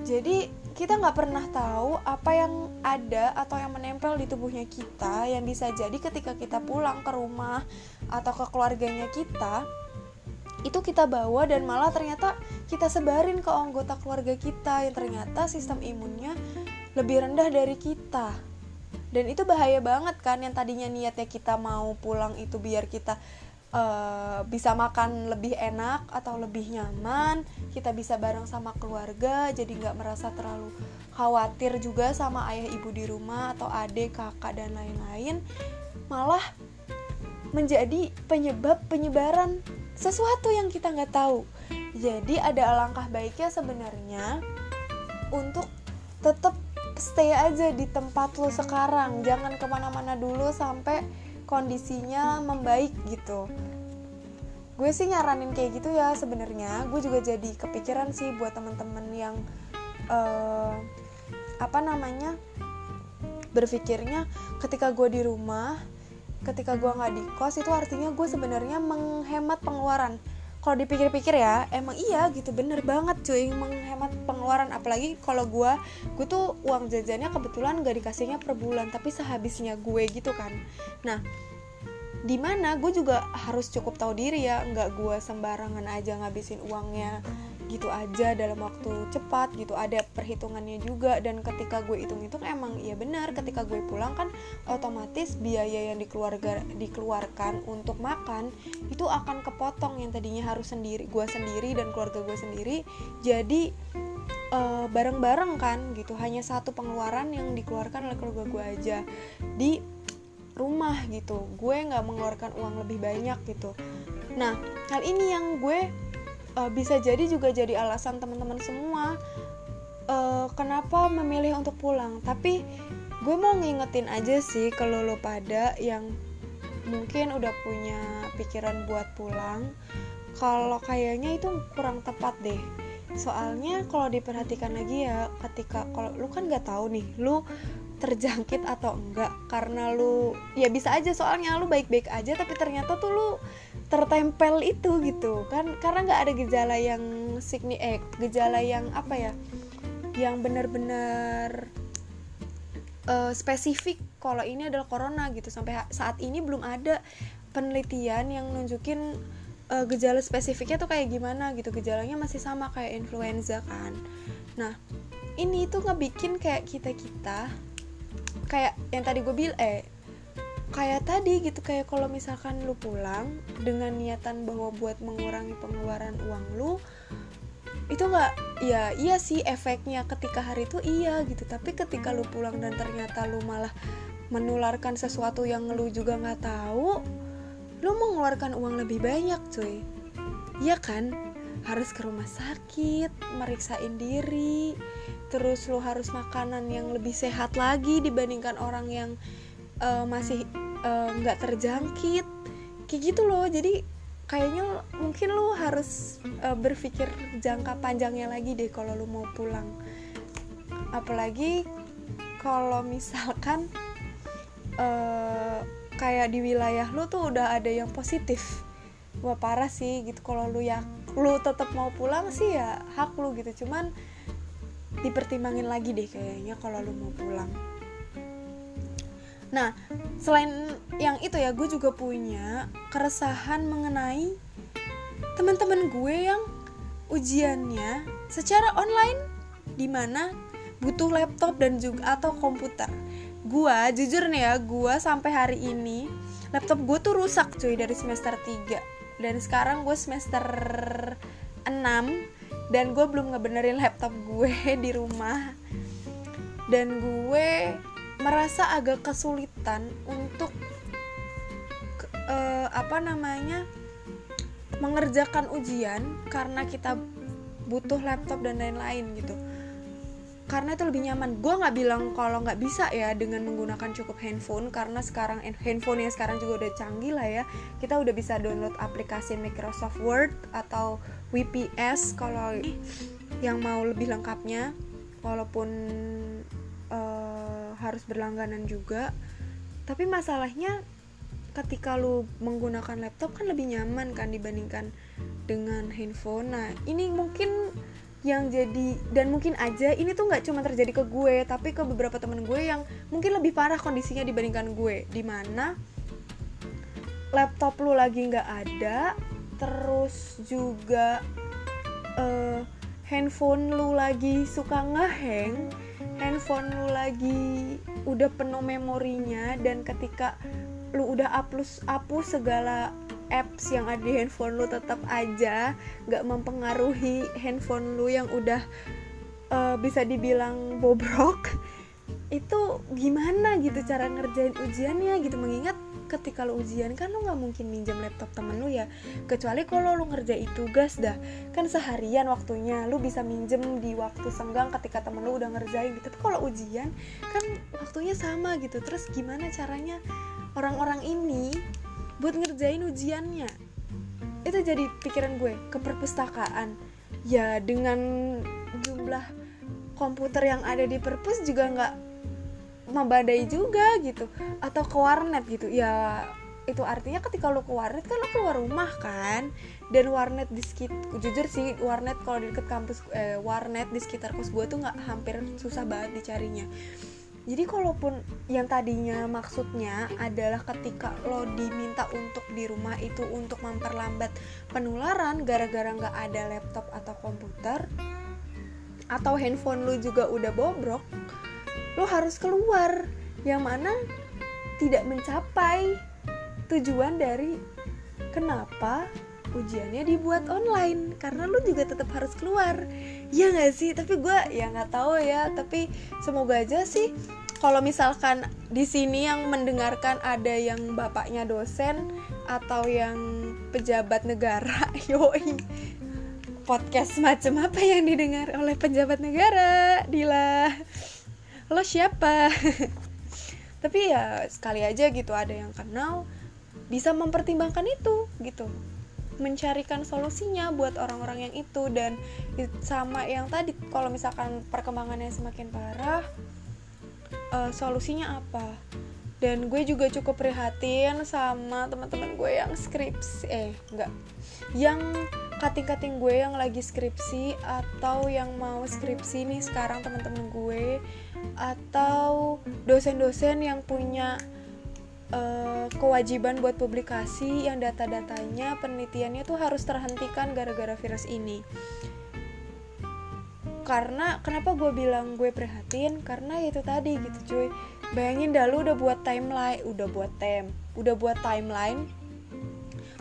A: Jadi kita nggak pernah tahu apa yang ada atau yang menempel di tubuhnya kita yang bisa jadi ketika kita pulang ke rumah atau ke keluarganya kita itu kita bawa dan malah ternyata kita sebarin ke anggota keluarga kita yang ternyata sistem imunnya lebih rendah dari kita dan itu bahaya banget kan yang tadinya niatnya kita mau pulang itu biar kita uh, bisa makan lebih enak atau lebih nyaman kita bisa bareng sama keluarga jadi nggak merasa terlalu khawatir juga sama ayah ibu di rumah atau adik kakak dan lain-lain. Malah menjadi penyebab penyebaran sesuatu yang kita nggak tahu. Jadi ada alangkah baiknya sebenarnya untuk tetap stay aja di tempat lo sekarang. Jangan ke mana-mana dulu sampai kondisinya membaik gitu. Gue sih nyaranin kayak gitu ya sebenarnya. Gue juga jadi kepikiran sih buat teman-teman yang uh, apa namanya berpikirnya ketika gue di rumah ketika gue nggak di kos itu artinya gue sebenarnya menghemat pengeluaran kalau dipikir-pikir ya emang iya gitu bener banget cuy menghemat pengeluaran. Apalagi kalau gue gue tuh uang jajannya kebetulan gak dikasihnya per bulan tapi sehabisnya gue gitu kan. Nah di mana gue juga harus cukup tahu diri ya nggak gue sembarangan aja ngabisin uangnya gitu aja dalam waktu cepat gitu ada perhitungannya juga. Dan ketika gue hitung-hitung emang iya benar ketika gue pulang kan otomatis biaya yang dikeluarga dikeluarkan untuk makan itu akan kepotong yang tadinya harus sendiri gue sendiri dan keluarga gue sendiri. Jadi uh, bareng-bareng kan gitu hanya satu pengeluaran yang dikeluarkan oleh keluarga gue aja. Di rumah gitu gue nggak mengeluarkan uang lebih banyak gitu. Nah hal ini yang gue uh, bisa jadi juga jadi alasan teman-teman semua uh, kenapa memilih untuk pulang. Tapi gue mau ngingetin aja sih kalau lo pada yang mungkin udah punya pikiran buat pulang kalau kayaknya itu kurang tepat deh. Soalnya kalau diperhatikan lagi ya ketika kalau lu kan nggak tahu nih lu terjangkit atau enggak karena lu ya bisa aja soalnya lu baik-baik aja tapi ternyata tuh lu tertempel itu gitu. Kan karena nggak ada gejala yang signi eh gejala yang apa ya yang benar-benar uh, spesifik kalau ini adalah corona gitu. Sampai saat ini belum ada penelitian yang nunjukin uh, gejala spesifiknya tuh kayak gimana gitu. Gejalanya masih sama kayak influenza kan. Nah ini tuh ngebikin kayak kita kita kayak yang tadi gue bilang eh kayak tadi gitu kayak kalau misalkan lu pulang dengan niatan bahwa buat mengurangi pengeluaran uang lu itu nggak ya iya sih efeknya ketika hari itu iya gitu tapi ketika lu pulang dan ternyata lu malah menularkan sesuatu yang lu juga nggak tahu lu mengeluarkan uang lebih banyak cuy. Iya kan? Harus ke rumah sakit meriksain diri terus lo harus makanan yang lebih sehat lagi dibandingkan orang yang uh, masih eh, nggak uh, terjangkit. Kayak gitu loh. Jadi kayaknya mungkin lo harus uh, berpikir jangka panjangnya lagi deh kalau lo mau pulang. Apalagi kalau misalkan uh, kayak di wilayah lo tuh udah ada yang positif. Wah parah sih gitu. Kalau lu ya lu tetap mau pulang sih ya hak lu gitu. Cuman dipertimbangin lagi deh kayaknya kalau lu mau pulang. Nah selain yang itu ya gue juga punya keresahan mengenai teman-teman gue yang ujiannya secara online di mana butuh laptop dan juga atau komputer. Gue jujur nih ya gue sampai hari ini laptop gue tuh rusak cuy dari semester 3 dan sekarang gue semester 6 dan gue belum ngebenerin laptop gue di rumah. Dan gue merasa agak kesulitan untuk uh, apa namanya mengerjakan ujian karena kita butuh laptop dan lain-lain gitu. Karena itu lebih nyaman. Gue nggak bilang kalau nggak bisa ya dengan menggunakan cukup handphone karena sekarang handphone yang sekarang juga udah canggih lah ya. Kita udah bisa download aplikasi Microsoft Word atau WPS kalau yang mau lebih lengkapnya walaupun uh, harus berlangganan juga. Tapi masalahnya ketika lu menggunakan laptop kan lebih nyaman kan dibandingkan dengan handphone. Nah ini mungkin yang jadi dan mungkin aja ini tuh nggak cuma terjadi ke gue tapi ke beberapa temen gue yang mungkin lebih parah kondisinya dibandingkan gue. Di mana laptop lu lagi nggak ada terus juga uh, handphone lu lagi suka ngeheng handphone lu lagi udah penuh memorinya dan ketika lu udah hapus hapus segala apps yang ada di handphone lu tetap aja nggak mempengaruhi handphone lu yang udah uh, bisa dibilang bobrok itu gimana gitu cara ngerjain ujiannya gitu? Mengingat ketika lo ujian kan lo nggak mungkin minjem laptop temen lo ya. Kecuali kalau lo ngerjain tugas dah. Kan seharian waktunya lo bisa minjem di waktu senggang ketika temen lo udah ngerjain gitu. Tapi kalau ujian kan waktunya sama gitu. Terus gimana caranya orang-orang ini buat ngerjain ujiannya? Itu jadi pikiran gue ke perpustakaan ya dengan jumlah komputer yang ada di perpus juga nggak membadai juga gitu. Atau ke warnet gitu. Ya itu artinya ketika lo ke warnet kan lo keluar rumah kan. Dan warnet di sekitar jujur sih warnet kalau di dekat kampus eh, warnet di sekitar kos gue tuh nggak hampir susah banget dicarinya. Jadi kalaupun yang tadinya maksudnya adalah ketika lo diminta untuk di rumah itu untuk memperlambat penularan gara-gara nggak ada laptop atau komputer atau handphone lo juga udah bobrok lo harus keluar. Yang mana tidak mencapai tujuan dari kenapa ujiannya dibuat online. Karena lu juga tetap harus keluar. Ya nggak sih? Tapi gue ya nggak tahu ya. Tapi semoga aja sih kalau misalkan di sini yang mendengarkan ada yang bapaknya dosen atau yang pejabat negara yoi. Podcast macam apa yang didengar oleh pejabat negara Dila lo siapa? Tapi ya sekali aja gitu ada yang kenal bisa mempertimbangkan itu gitu. Mencarikan solusinya buat orang-orang yang itu dan sama yang tadi kalau misalkan perkembangannya semakin parah uh, solusinya apa? Dan gue juga cukup prihatin sama teman-teman gue yang skripsi eh enggak. Yang kating-kating gue yang lagi skripsi atau yang mau skripsi nih sekarang teman-teman gue atau dosen-dosen yang punya uh, kewajiban buat publikasi yang data-datanya penelitiannya tuh harus terhentikan gara-gara virus ini. Karena kenapa gue bilang gue prihatin? Karena itu tadi gitu cuy. Bayangin dah lu udah buat timeline udah buat tem udah buat timeline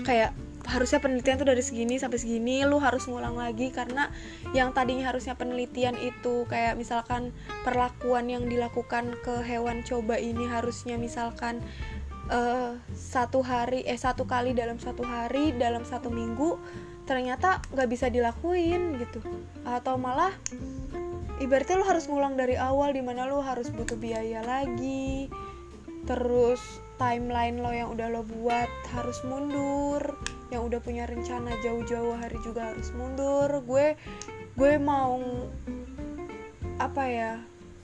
A: kayak harusnya penelitian tuh dari segini sampai segini lu harus ngulang lagi karena yang tadinya harusnya penelitian itu kayak misalkan perlakuan yang dilakukan ke hewan coba ini harusnya misalkan uh, satu hari eh satu kali dalam satu hari dalam satu minggu ternyata nggak bisa dilakuin gitu. Atau malah ibaratnya lu harus ngulang dari awal di mana lu harus butuh biaya lagi terus timeline lo yang udah lo buat harus mundur yang udah punya rencana jauh-jauh hari juga harus mundur. Gue gue mau apa ya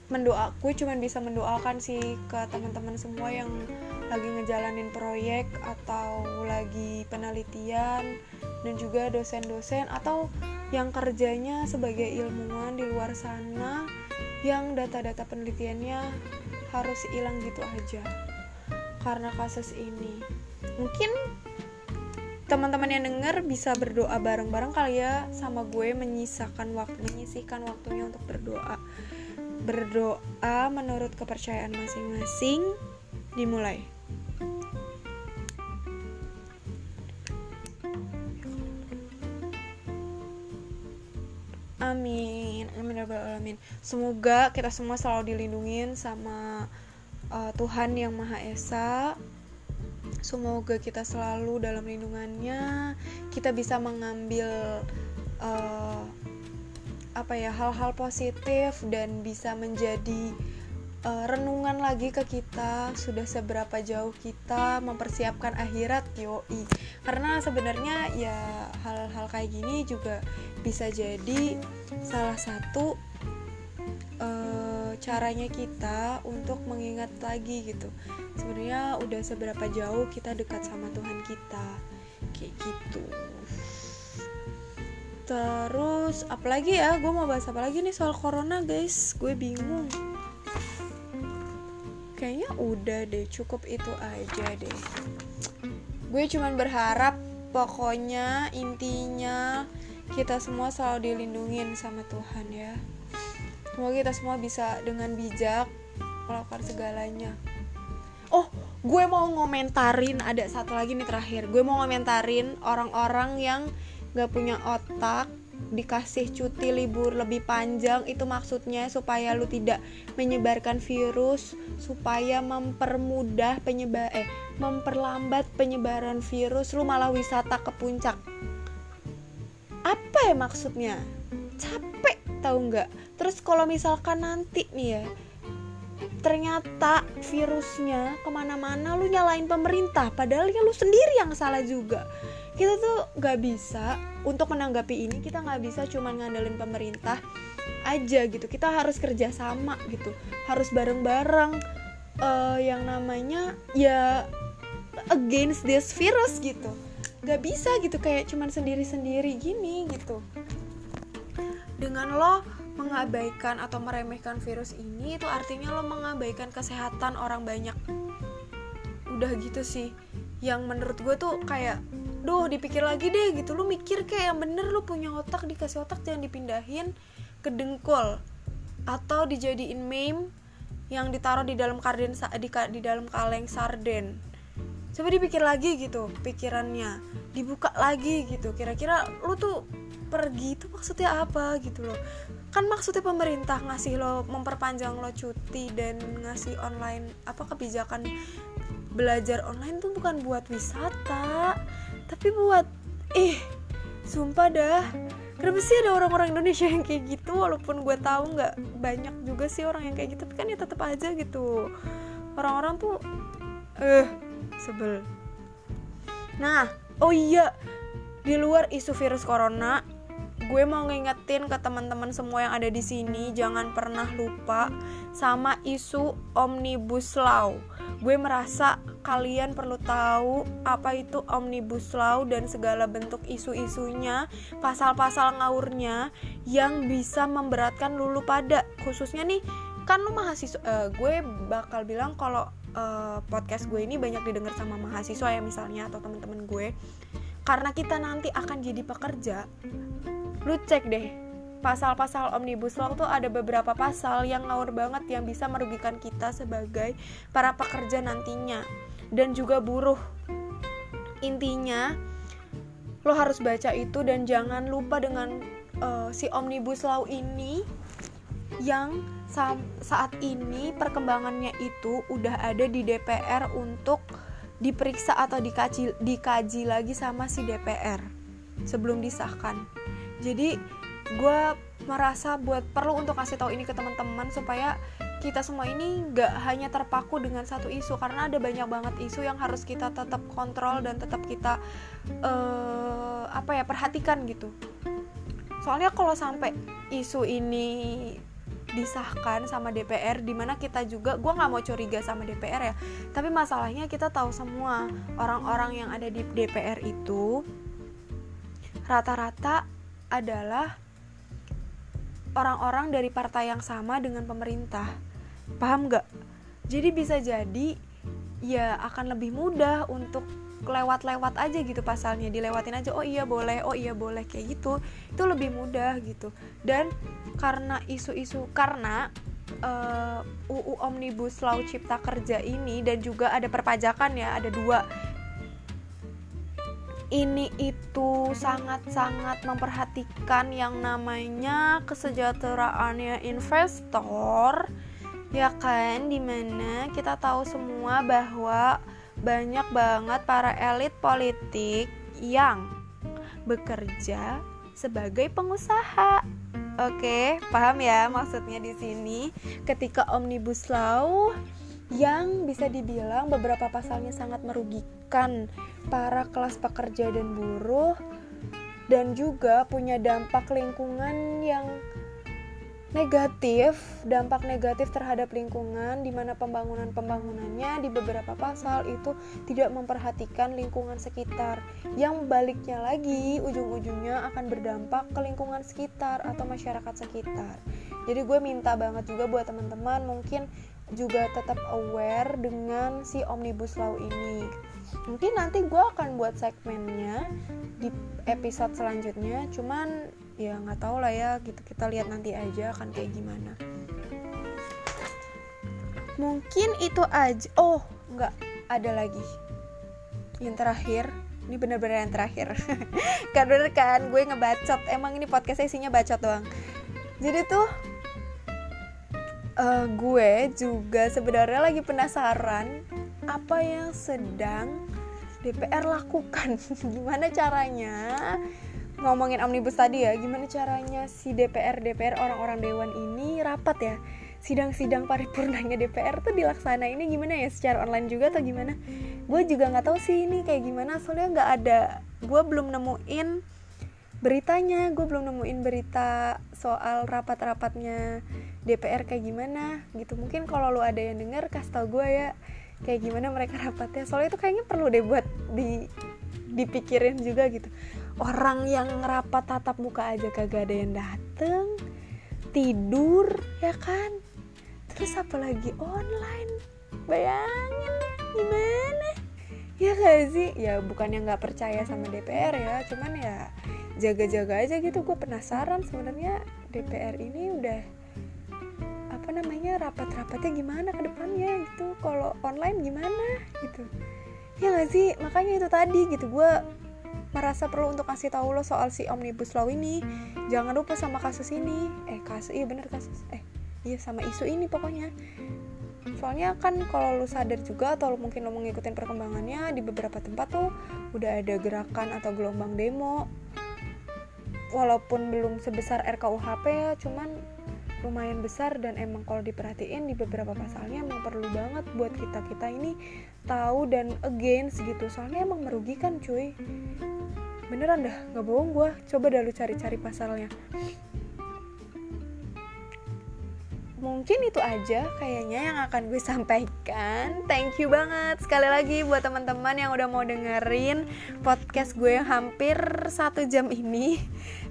A: mendoa gue cuman bisa mendoakan sih ke teman-teman semua yang lagi ngejalanin proyek atau lagi penelitian dan juga dosen-dosen atau yang kerjanya sebagai ilmuwan di luar sana yang data-data penelitiannya harus hilang gitu aja karena kasus ini. Mungkin teman-teman yang denger bisa berdoa bareng-bareng kali ya sama gue menyisakan waktu menyisihkan waktunya untuk berdoa. Berdoa menurut kepercayaan masing-masing dimulai. Amin, amin ya alamin. Semoga kita semua selalu dilindungin sama uh, Tuhan yang Maha Esa Semoga kita selalu dalam lindungannya, kita bisa mengambil uh, apa ya hal-hal positif dan bisa menjadi uh, renungan lagi ke kita. Sudah seberapa jauh kita mempersiapkan akhirat yoi. Karena sebenarnya ya hal-hal kayak gini juga bisa jadi salah satu uh, caranya kita untuk mengingat lagi gitu. Sebenarnya udah seberapa jauh kita dekat sama Tuhan kita? Kayak gitu. Terus apalagi ya? Gue mau bahas apa lagi nih soal corona guys? Gue bingung. Kayaknya udah deh cukup itu aja deh. Gue cuman berharap pokoknya intinya kita semua selalu dilindungin sama Tuhan ya Semoga kita semua bisa dengan bijak melakukan segalanya. Oh, gue mau ngomentarin ada satu lagi nih terakhir. Gue mau ngomentarin orang-orang yang gak punya otak dikasih cuti libur lebih panjang. Itu maksudnya supaya lu tidak menyebarkan virus supaya mempermudah penyebar eh memperlambat penyebaran virus. Lu malah wisata ke puncak. Apa ya maksudnya? Capek tahu nggak? Terus kalau misalkan nanti nih ya ternyata virusnya ke mana-mana lu nyalain pemerintah padahal ya lu sendiri yang salah juga. Kita tuh nggak bisa untuk menanggapi ini kita nggak bisa cuma ngandelin pemerintah aja gitu. Kita harus kerja sama gitu harus bareng-bareng uh, yang namanya ya against this virus gitu. Nggak bisa gitu kayak cuman sendiri-sendiri gini gitu dengan lo mengabaikan atau meremehkan virus ini itu artinya lo mengabaikan kesehatan orang banyak. Udah gitu sih. Yang menurut gue tuh kayak duh dipikir lagi deh gitu. Lu mikir kayak yang bener lu punya otak dikasih otak jangan dipindahin ke dengkul. Atau dijadiin meme yang ditaruh di dalam karden di, di dalam kaleng sarden. Coba dipikir lagi gitu pikirannya. Dibuka lagi gitu. Kira-kira lu tuh pergi itu maksudnya apa gitu loh. Kan maksudnya pemerintah ngasih lo memperpanjang lo cuti dan ngasih online apa kebijakan belajar online tuh bukan buat wisata tapi buat ih sumpah dah. Kenapa sih ada orang-orang Indonesia yang kayak gitu? Walaupun gue tahu nggak banyak juga sih orang yang kayak gitu tapi kan ya tetap aja gitu. Orang-orang tuh eh sebel. Nah oh iya di luar isu virus corona gue mau ngingetin ke teman-teman semua yang ada di sini jangan pernah lupa sama isu omnibus law. Gue merasa kalian perlu tahu apa itu omnibus law dan segala bentuk isu-isunya, pasal-pasal ngawurnya yang bisa memberatkan lulu pada. Khususnya nih kan lu mahasiswa uh, gue bakal bilang kalau uh, podcast gue ini banyak didengar sama mahasiswa ya misalnya atau teman-teman gue. Karena kita nanti akan jadi pekerja lu cek deh pasal-pasal omnibus law tuh ada beberapa pasal yang ngawur banget yang bisa merugikan kita sebagai para pekerja nantinya dan juga buruh. Intinya lo harus baca itu dan jangan lupa dengan uh, si omnibus law ini yang sa saat ini perkembangannya itu udah ada di DPR untuk diperiksa atau dikaji dikaji lagi sama si DPR sebelum disahkan. Jadi gue merasa buat perlu untuk kasih tahu ini ke teman-teman supaya kita semua ini nggak hanya terpaku dengan satu isu karena ada banyak banget isu yang harus kita tetap kontrol dan tetap kita uh, apa ya perhatikan gitu. Soalnya kalau sampai isu ini disahkan sama DPR di mana kita juga gue nggak mau curiga sama DPR ya tapi masalahnya kita tahu semua orang-orang yang ada di DPR itu rata-rata adalah orang-orang dari partai yang sama dengan pemerintah. Paham gak? Jadi bisa jadi ya akan lebih mudah untuk lewat-lewat aja gitu pasalnya dilewatin aja oh iya boleh oh iya boleh kayak gitu itu lebih mudah gitu dan karena isu-isu karena uh, UU Omnibus Law Cipta Kerja ini dan juga ada perpajakan ya ada dua ini itu sangat-sangat memperhatikan yang namanya kesejahteraannya investor ya kan? Di mana kita tahu semua bahwa banyak banget para elit politik yang bekerja sebagai pengusaha. Oke, paham ya maksudnya di sini? Ketika omnibus law yang bisa dibilang beberapa pasalnya sangat merugikan para kelas pekerja dan buruh dan juga punya dampak lingkungan yang negatif, dampak negatif terhadap lingkungan di mana pembangunan-pembangunannya di beberapa pasal itu tidak memperhatikan lingkungan sekitar. Yang baliknya lagi ujung-ujungnya akan berdampak ke lingkungan sekitar atau masyarakat sekitar. Jadi gue minta banget juga buat teman-teman mungkin juga tetap aware dengan si omnibus law ini. Mungkin nanti gue akan buat segmennya di episode selanjutnya cuman ya nggak tahu lah ya gitu. Kita lihat nanti aja akan kayak gimana. Mungkin itu aja. Oh nggak ada lagi. Yang terakhir. Ini bener-bener yang terakhir. Bener kan gue ngebacot. Emang ini podcast isinya bacot doang. Jadi tuh uh, gue juga sebenarnya lagi penasaran apa yang sedang DPR lakukan. Gimana caranya? Ngomongin omnibus tadi ya gimana caranya si DPR DPR orang-orang dewan ini rapat ya? Sidang-sidang paripurnanya DPR tuh ini gimana ya? Secara online juga atau gimana? Gue juga nggak tahu sih ini kayak gimana soalnya nggak ada gue belum nemuin beritanya gue belum nemuin berita soal rapat-rapatnya DPR kayak gimana gitu. Mungkin kalau lu ada yang denger kasih tau gue ya kayak gimana mereka rapatnya. Soalnya itu kayaknya perlu deh buat di dipikirin juga gitu. Orang yang rapat tatap muka aja kagak ada yang dateng tidur ya kan? Terus apalagi online? Bayangin gimana? Ya gak sih? Ya bukannya nggak percaya sama DPR ya cuman ya jaga-jaga aja gitu. Gue penasaran sebenarnya DPR ini udah apa namanya rapat-rapatnya gimana ke depannya gitu. Kalau online gimana gitu. Ya gak sih? Makanya itu tadi gitu gue merasa perlu untuk kasih tahu lo soal si omnibus law ini. Jangan lupa sama kasus ini. Eh kasus iya bener kasus eh iya sama isu ini pokoknya. Soalnya kan kalau lu sadar juga atau lu mungkin lo mengikuti perkembangannya di beberapa tempat tuh udah ada gerakan atau gelombang demo. Walaupun belum sebesar RKUHP ya cuman lumayan besar dan emang kalau diperhatiin di beberapa pasalnya emang perlu banget buat kita kita ini tahu dan against gitu. Soalnya emang merugikan cuy. Beneran dah nggak bohong gue coba dah lu cari-cari pasalnya. Mungkin itu aja kayaknya yang akan gue sampaikan. Thank you banget sekali lagi buat teman-teman yang udah mau dengerin podcast gue yang hampir satu jam ini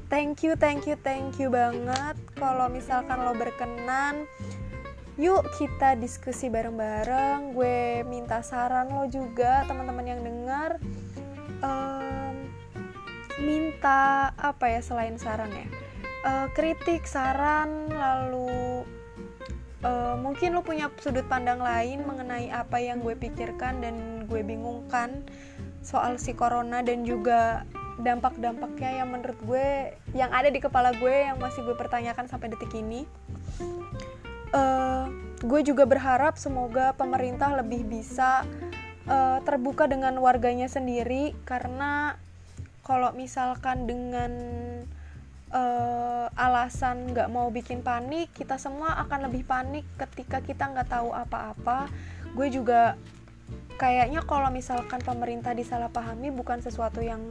A: thank you thank you thank you banget. Kalau misalkan lo berkenan yuk kita diskusi bareng-bareng. Gue minta saran lo juga teman-teman yang dengar. Um, minta apa ya selain saran ya? Uh, kritik saran lalu uh, mungkin lo punya sudut pandang lain mengenai apa yang gue pikirkan dan gue bingungkan soal si corona dan juga dampak-dampaknya yang menurut gue yang ada di kepala gue yang masih gue pertanyakan sampai detik ini. Uh, gue juga berharap semoga pemerintah lebih bisa uh, terbuka dengan warganya sendiri. Karena kalau misalkan dengan uh, alasan nggak mau bikin panik kita semua akan lebih panik ketika kita nggak tahu apa-apa. Gue juga kayaknya kalau misalkan pemerintah disalahpahami bukan sesuatu yang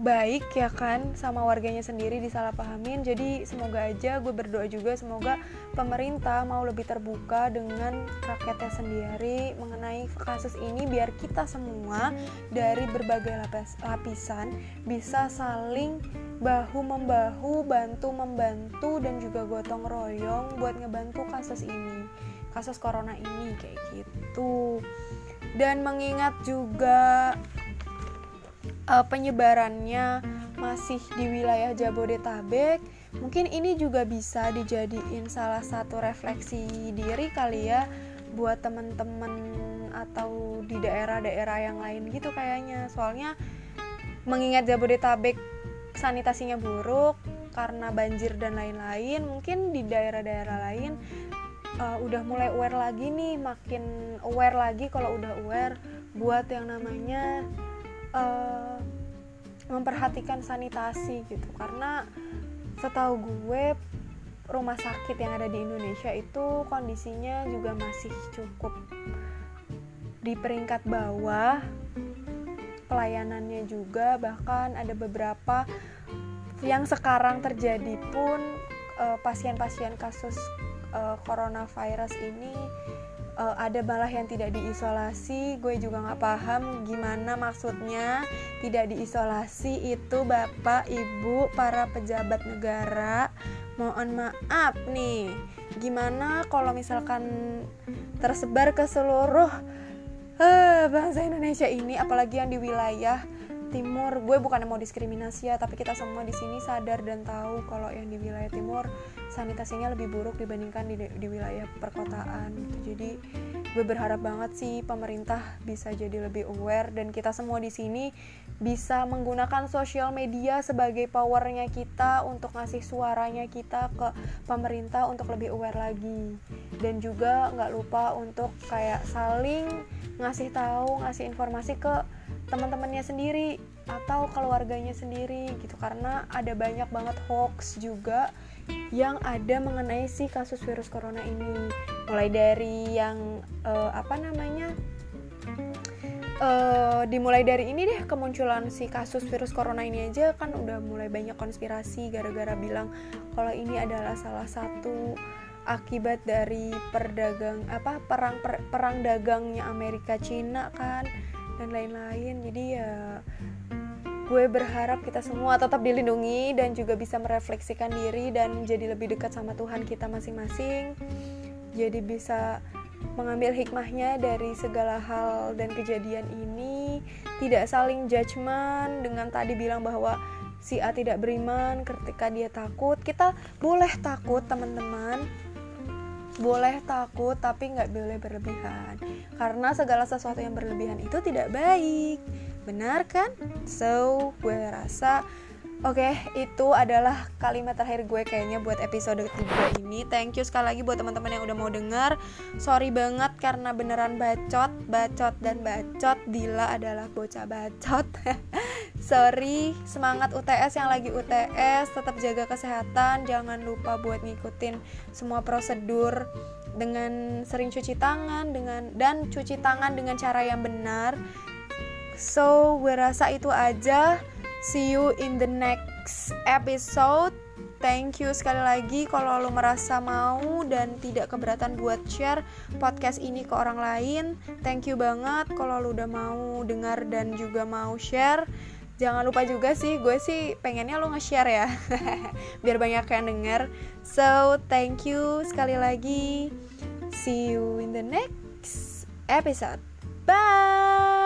A: baik ya kan sama warganya sendiri disalahpahamin. Jadi semoga aja gue berdoa juga semoga pemerintah mau lebih terbuka dengan rakyatnya sendiri mengenai kasus ini biar kita semua dari berbagai lapis, lapisan bisa saling bahu membahu bantu membantu dan juga gotong royong buat ngebantu kasus ini kasus corona ini kayak gitu. Dan mengingat juga uh, penyebarannya masih di wilayah Jabodetabek, mungkin ini juga bisa dijadiin salah satu refleksi diri kali ya buat temen-temen atau di daerah-daerah yang lain gitu kayaknya. Soalnya mengingat Jabodetabek sanitasinya buruk karena banjir dan lain-lain, mungkin di daerah-daerah lain uh, udah mulai aware lagi nih, makin aware lagi kalau udah aware buat yang namanya uh, memperhatikan sanitasi gitu. Karena setahu gue rumah sakit yang ada di Indonesia itu kondisinya juga masih cukup di peringkat bawah. Pelayanannya juga bahkan ada beberapa yang sekarang terjadi pun eh, pasien-pasien kasus uh, coronavirus ini uh, ada malah yang tidak diisolasi gue juga nggak paham gimana maksudnya. Tidak diisolasi itu bapak ibu para pejabat negara. Mohon maaf nih gimana kalau misalkan tersebar ke seluruh uh, bangsa Indonesia ini apalagi yang di wilayah timur. Gue bukan mau diskriminasi ya tapi kita semua di sini sadar dan tahu kalau yang di wilayah timur sanitasinya lebih buruk dibandingkan di, di wilayah perkotaan. Jadi gue berharap banget sih pemerintah bisa jadi lebih aware dan kita semua di sini bisa menggunakan sosial media sebagai powernya kita untuk ngasih suaranya kita ke pemerintah untuk lebih aware lagi. Dan juga nggak lupa untuk kayak saling ngasih tahu ngasih informasi ke teman-temannya sendiri atau keluarganya sendiri gitu. Karena ada banyak banget hoax juga yang ada mengenai si kasus virus corona ini. Mulai dari yang uh, apa namanya uh, dimulai dari ini deh kemunculan si kasus virus corona ini aja kan udah mulai banyak konspirasi gara-gara bilang kalau ini adalah salah satu akibat dari perdagang apa perang per, perang dagangnya Amerika Cina kan dan lain-lain jadi ya gue berharap kita semua tetap dilindungi dan juga bisa merefleksikan diri dan jadi lebih dekat sama Tuhan kita masing-masing. Jadi bisa mengambil hikmahnya dari segala hal dan kejadian ini, tidak saling judgement dengan tadi bilang bahwa si A tidak beriman ketika dia takut. Kita boleh takut, teman-teman. Boleh takut, tapi nggak boleh berlebihan. Karena segala sesuatu yang berlebihan itu tidak baik Benar kan? So, gue rasa Oke, okay, itu adalah kalimat terakhir gue kayaknya buat episode ketiga ini. Thank you sekali lagi buat teman-teman yang udah mau denger. Sorry banget karena beneran bacot, bacot dan bacot. Dila adalah bocah bacot. Sorry, semangat UTS yang lagi UTS, tetap jaga kesehatan, jangan lupa buat ngikutin semua prosedur dengan sering cuci tangan dengan dan cuci tangan dengan cara yang benar So, gue rasa itu aja. See you in the next episode. Thank you sekali lagi kalau lo merasa mau dan tidak keberatan buat share podcast ini ke orang lain. Thank you banget kalau lo udah mau dengar dan juga mau share. Jangan lupa juga sih, gue sih pengennya lo nge-share ya. Biar banyak yang denger. So, thank you sekali lagi. See you in the next episode. Bye.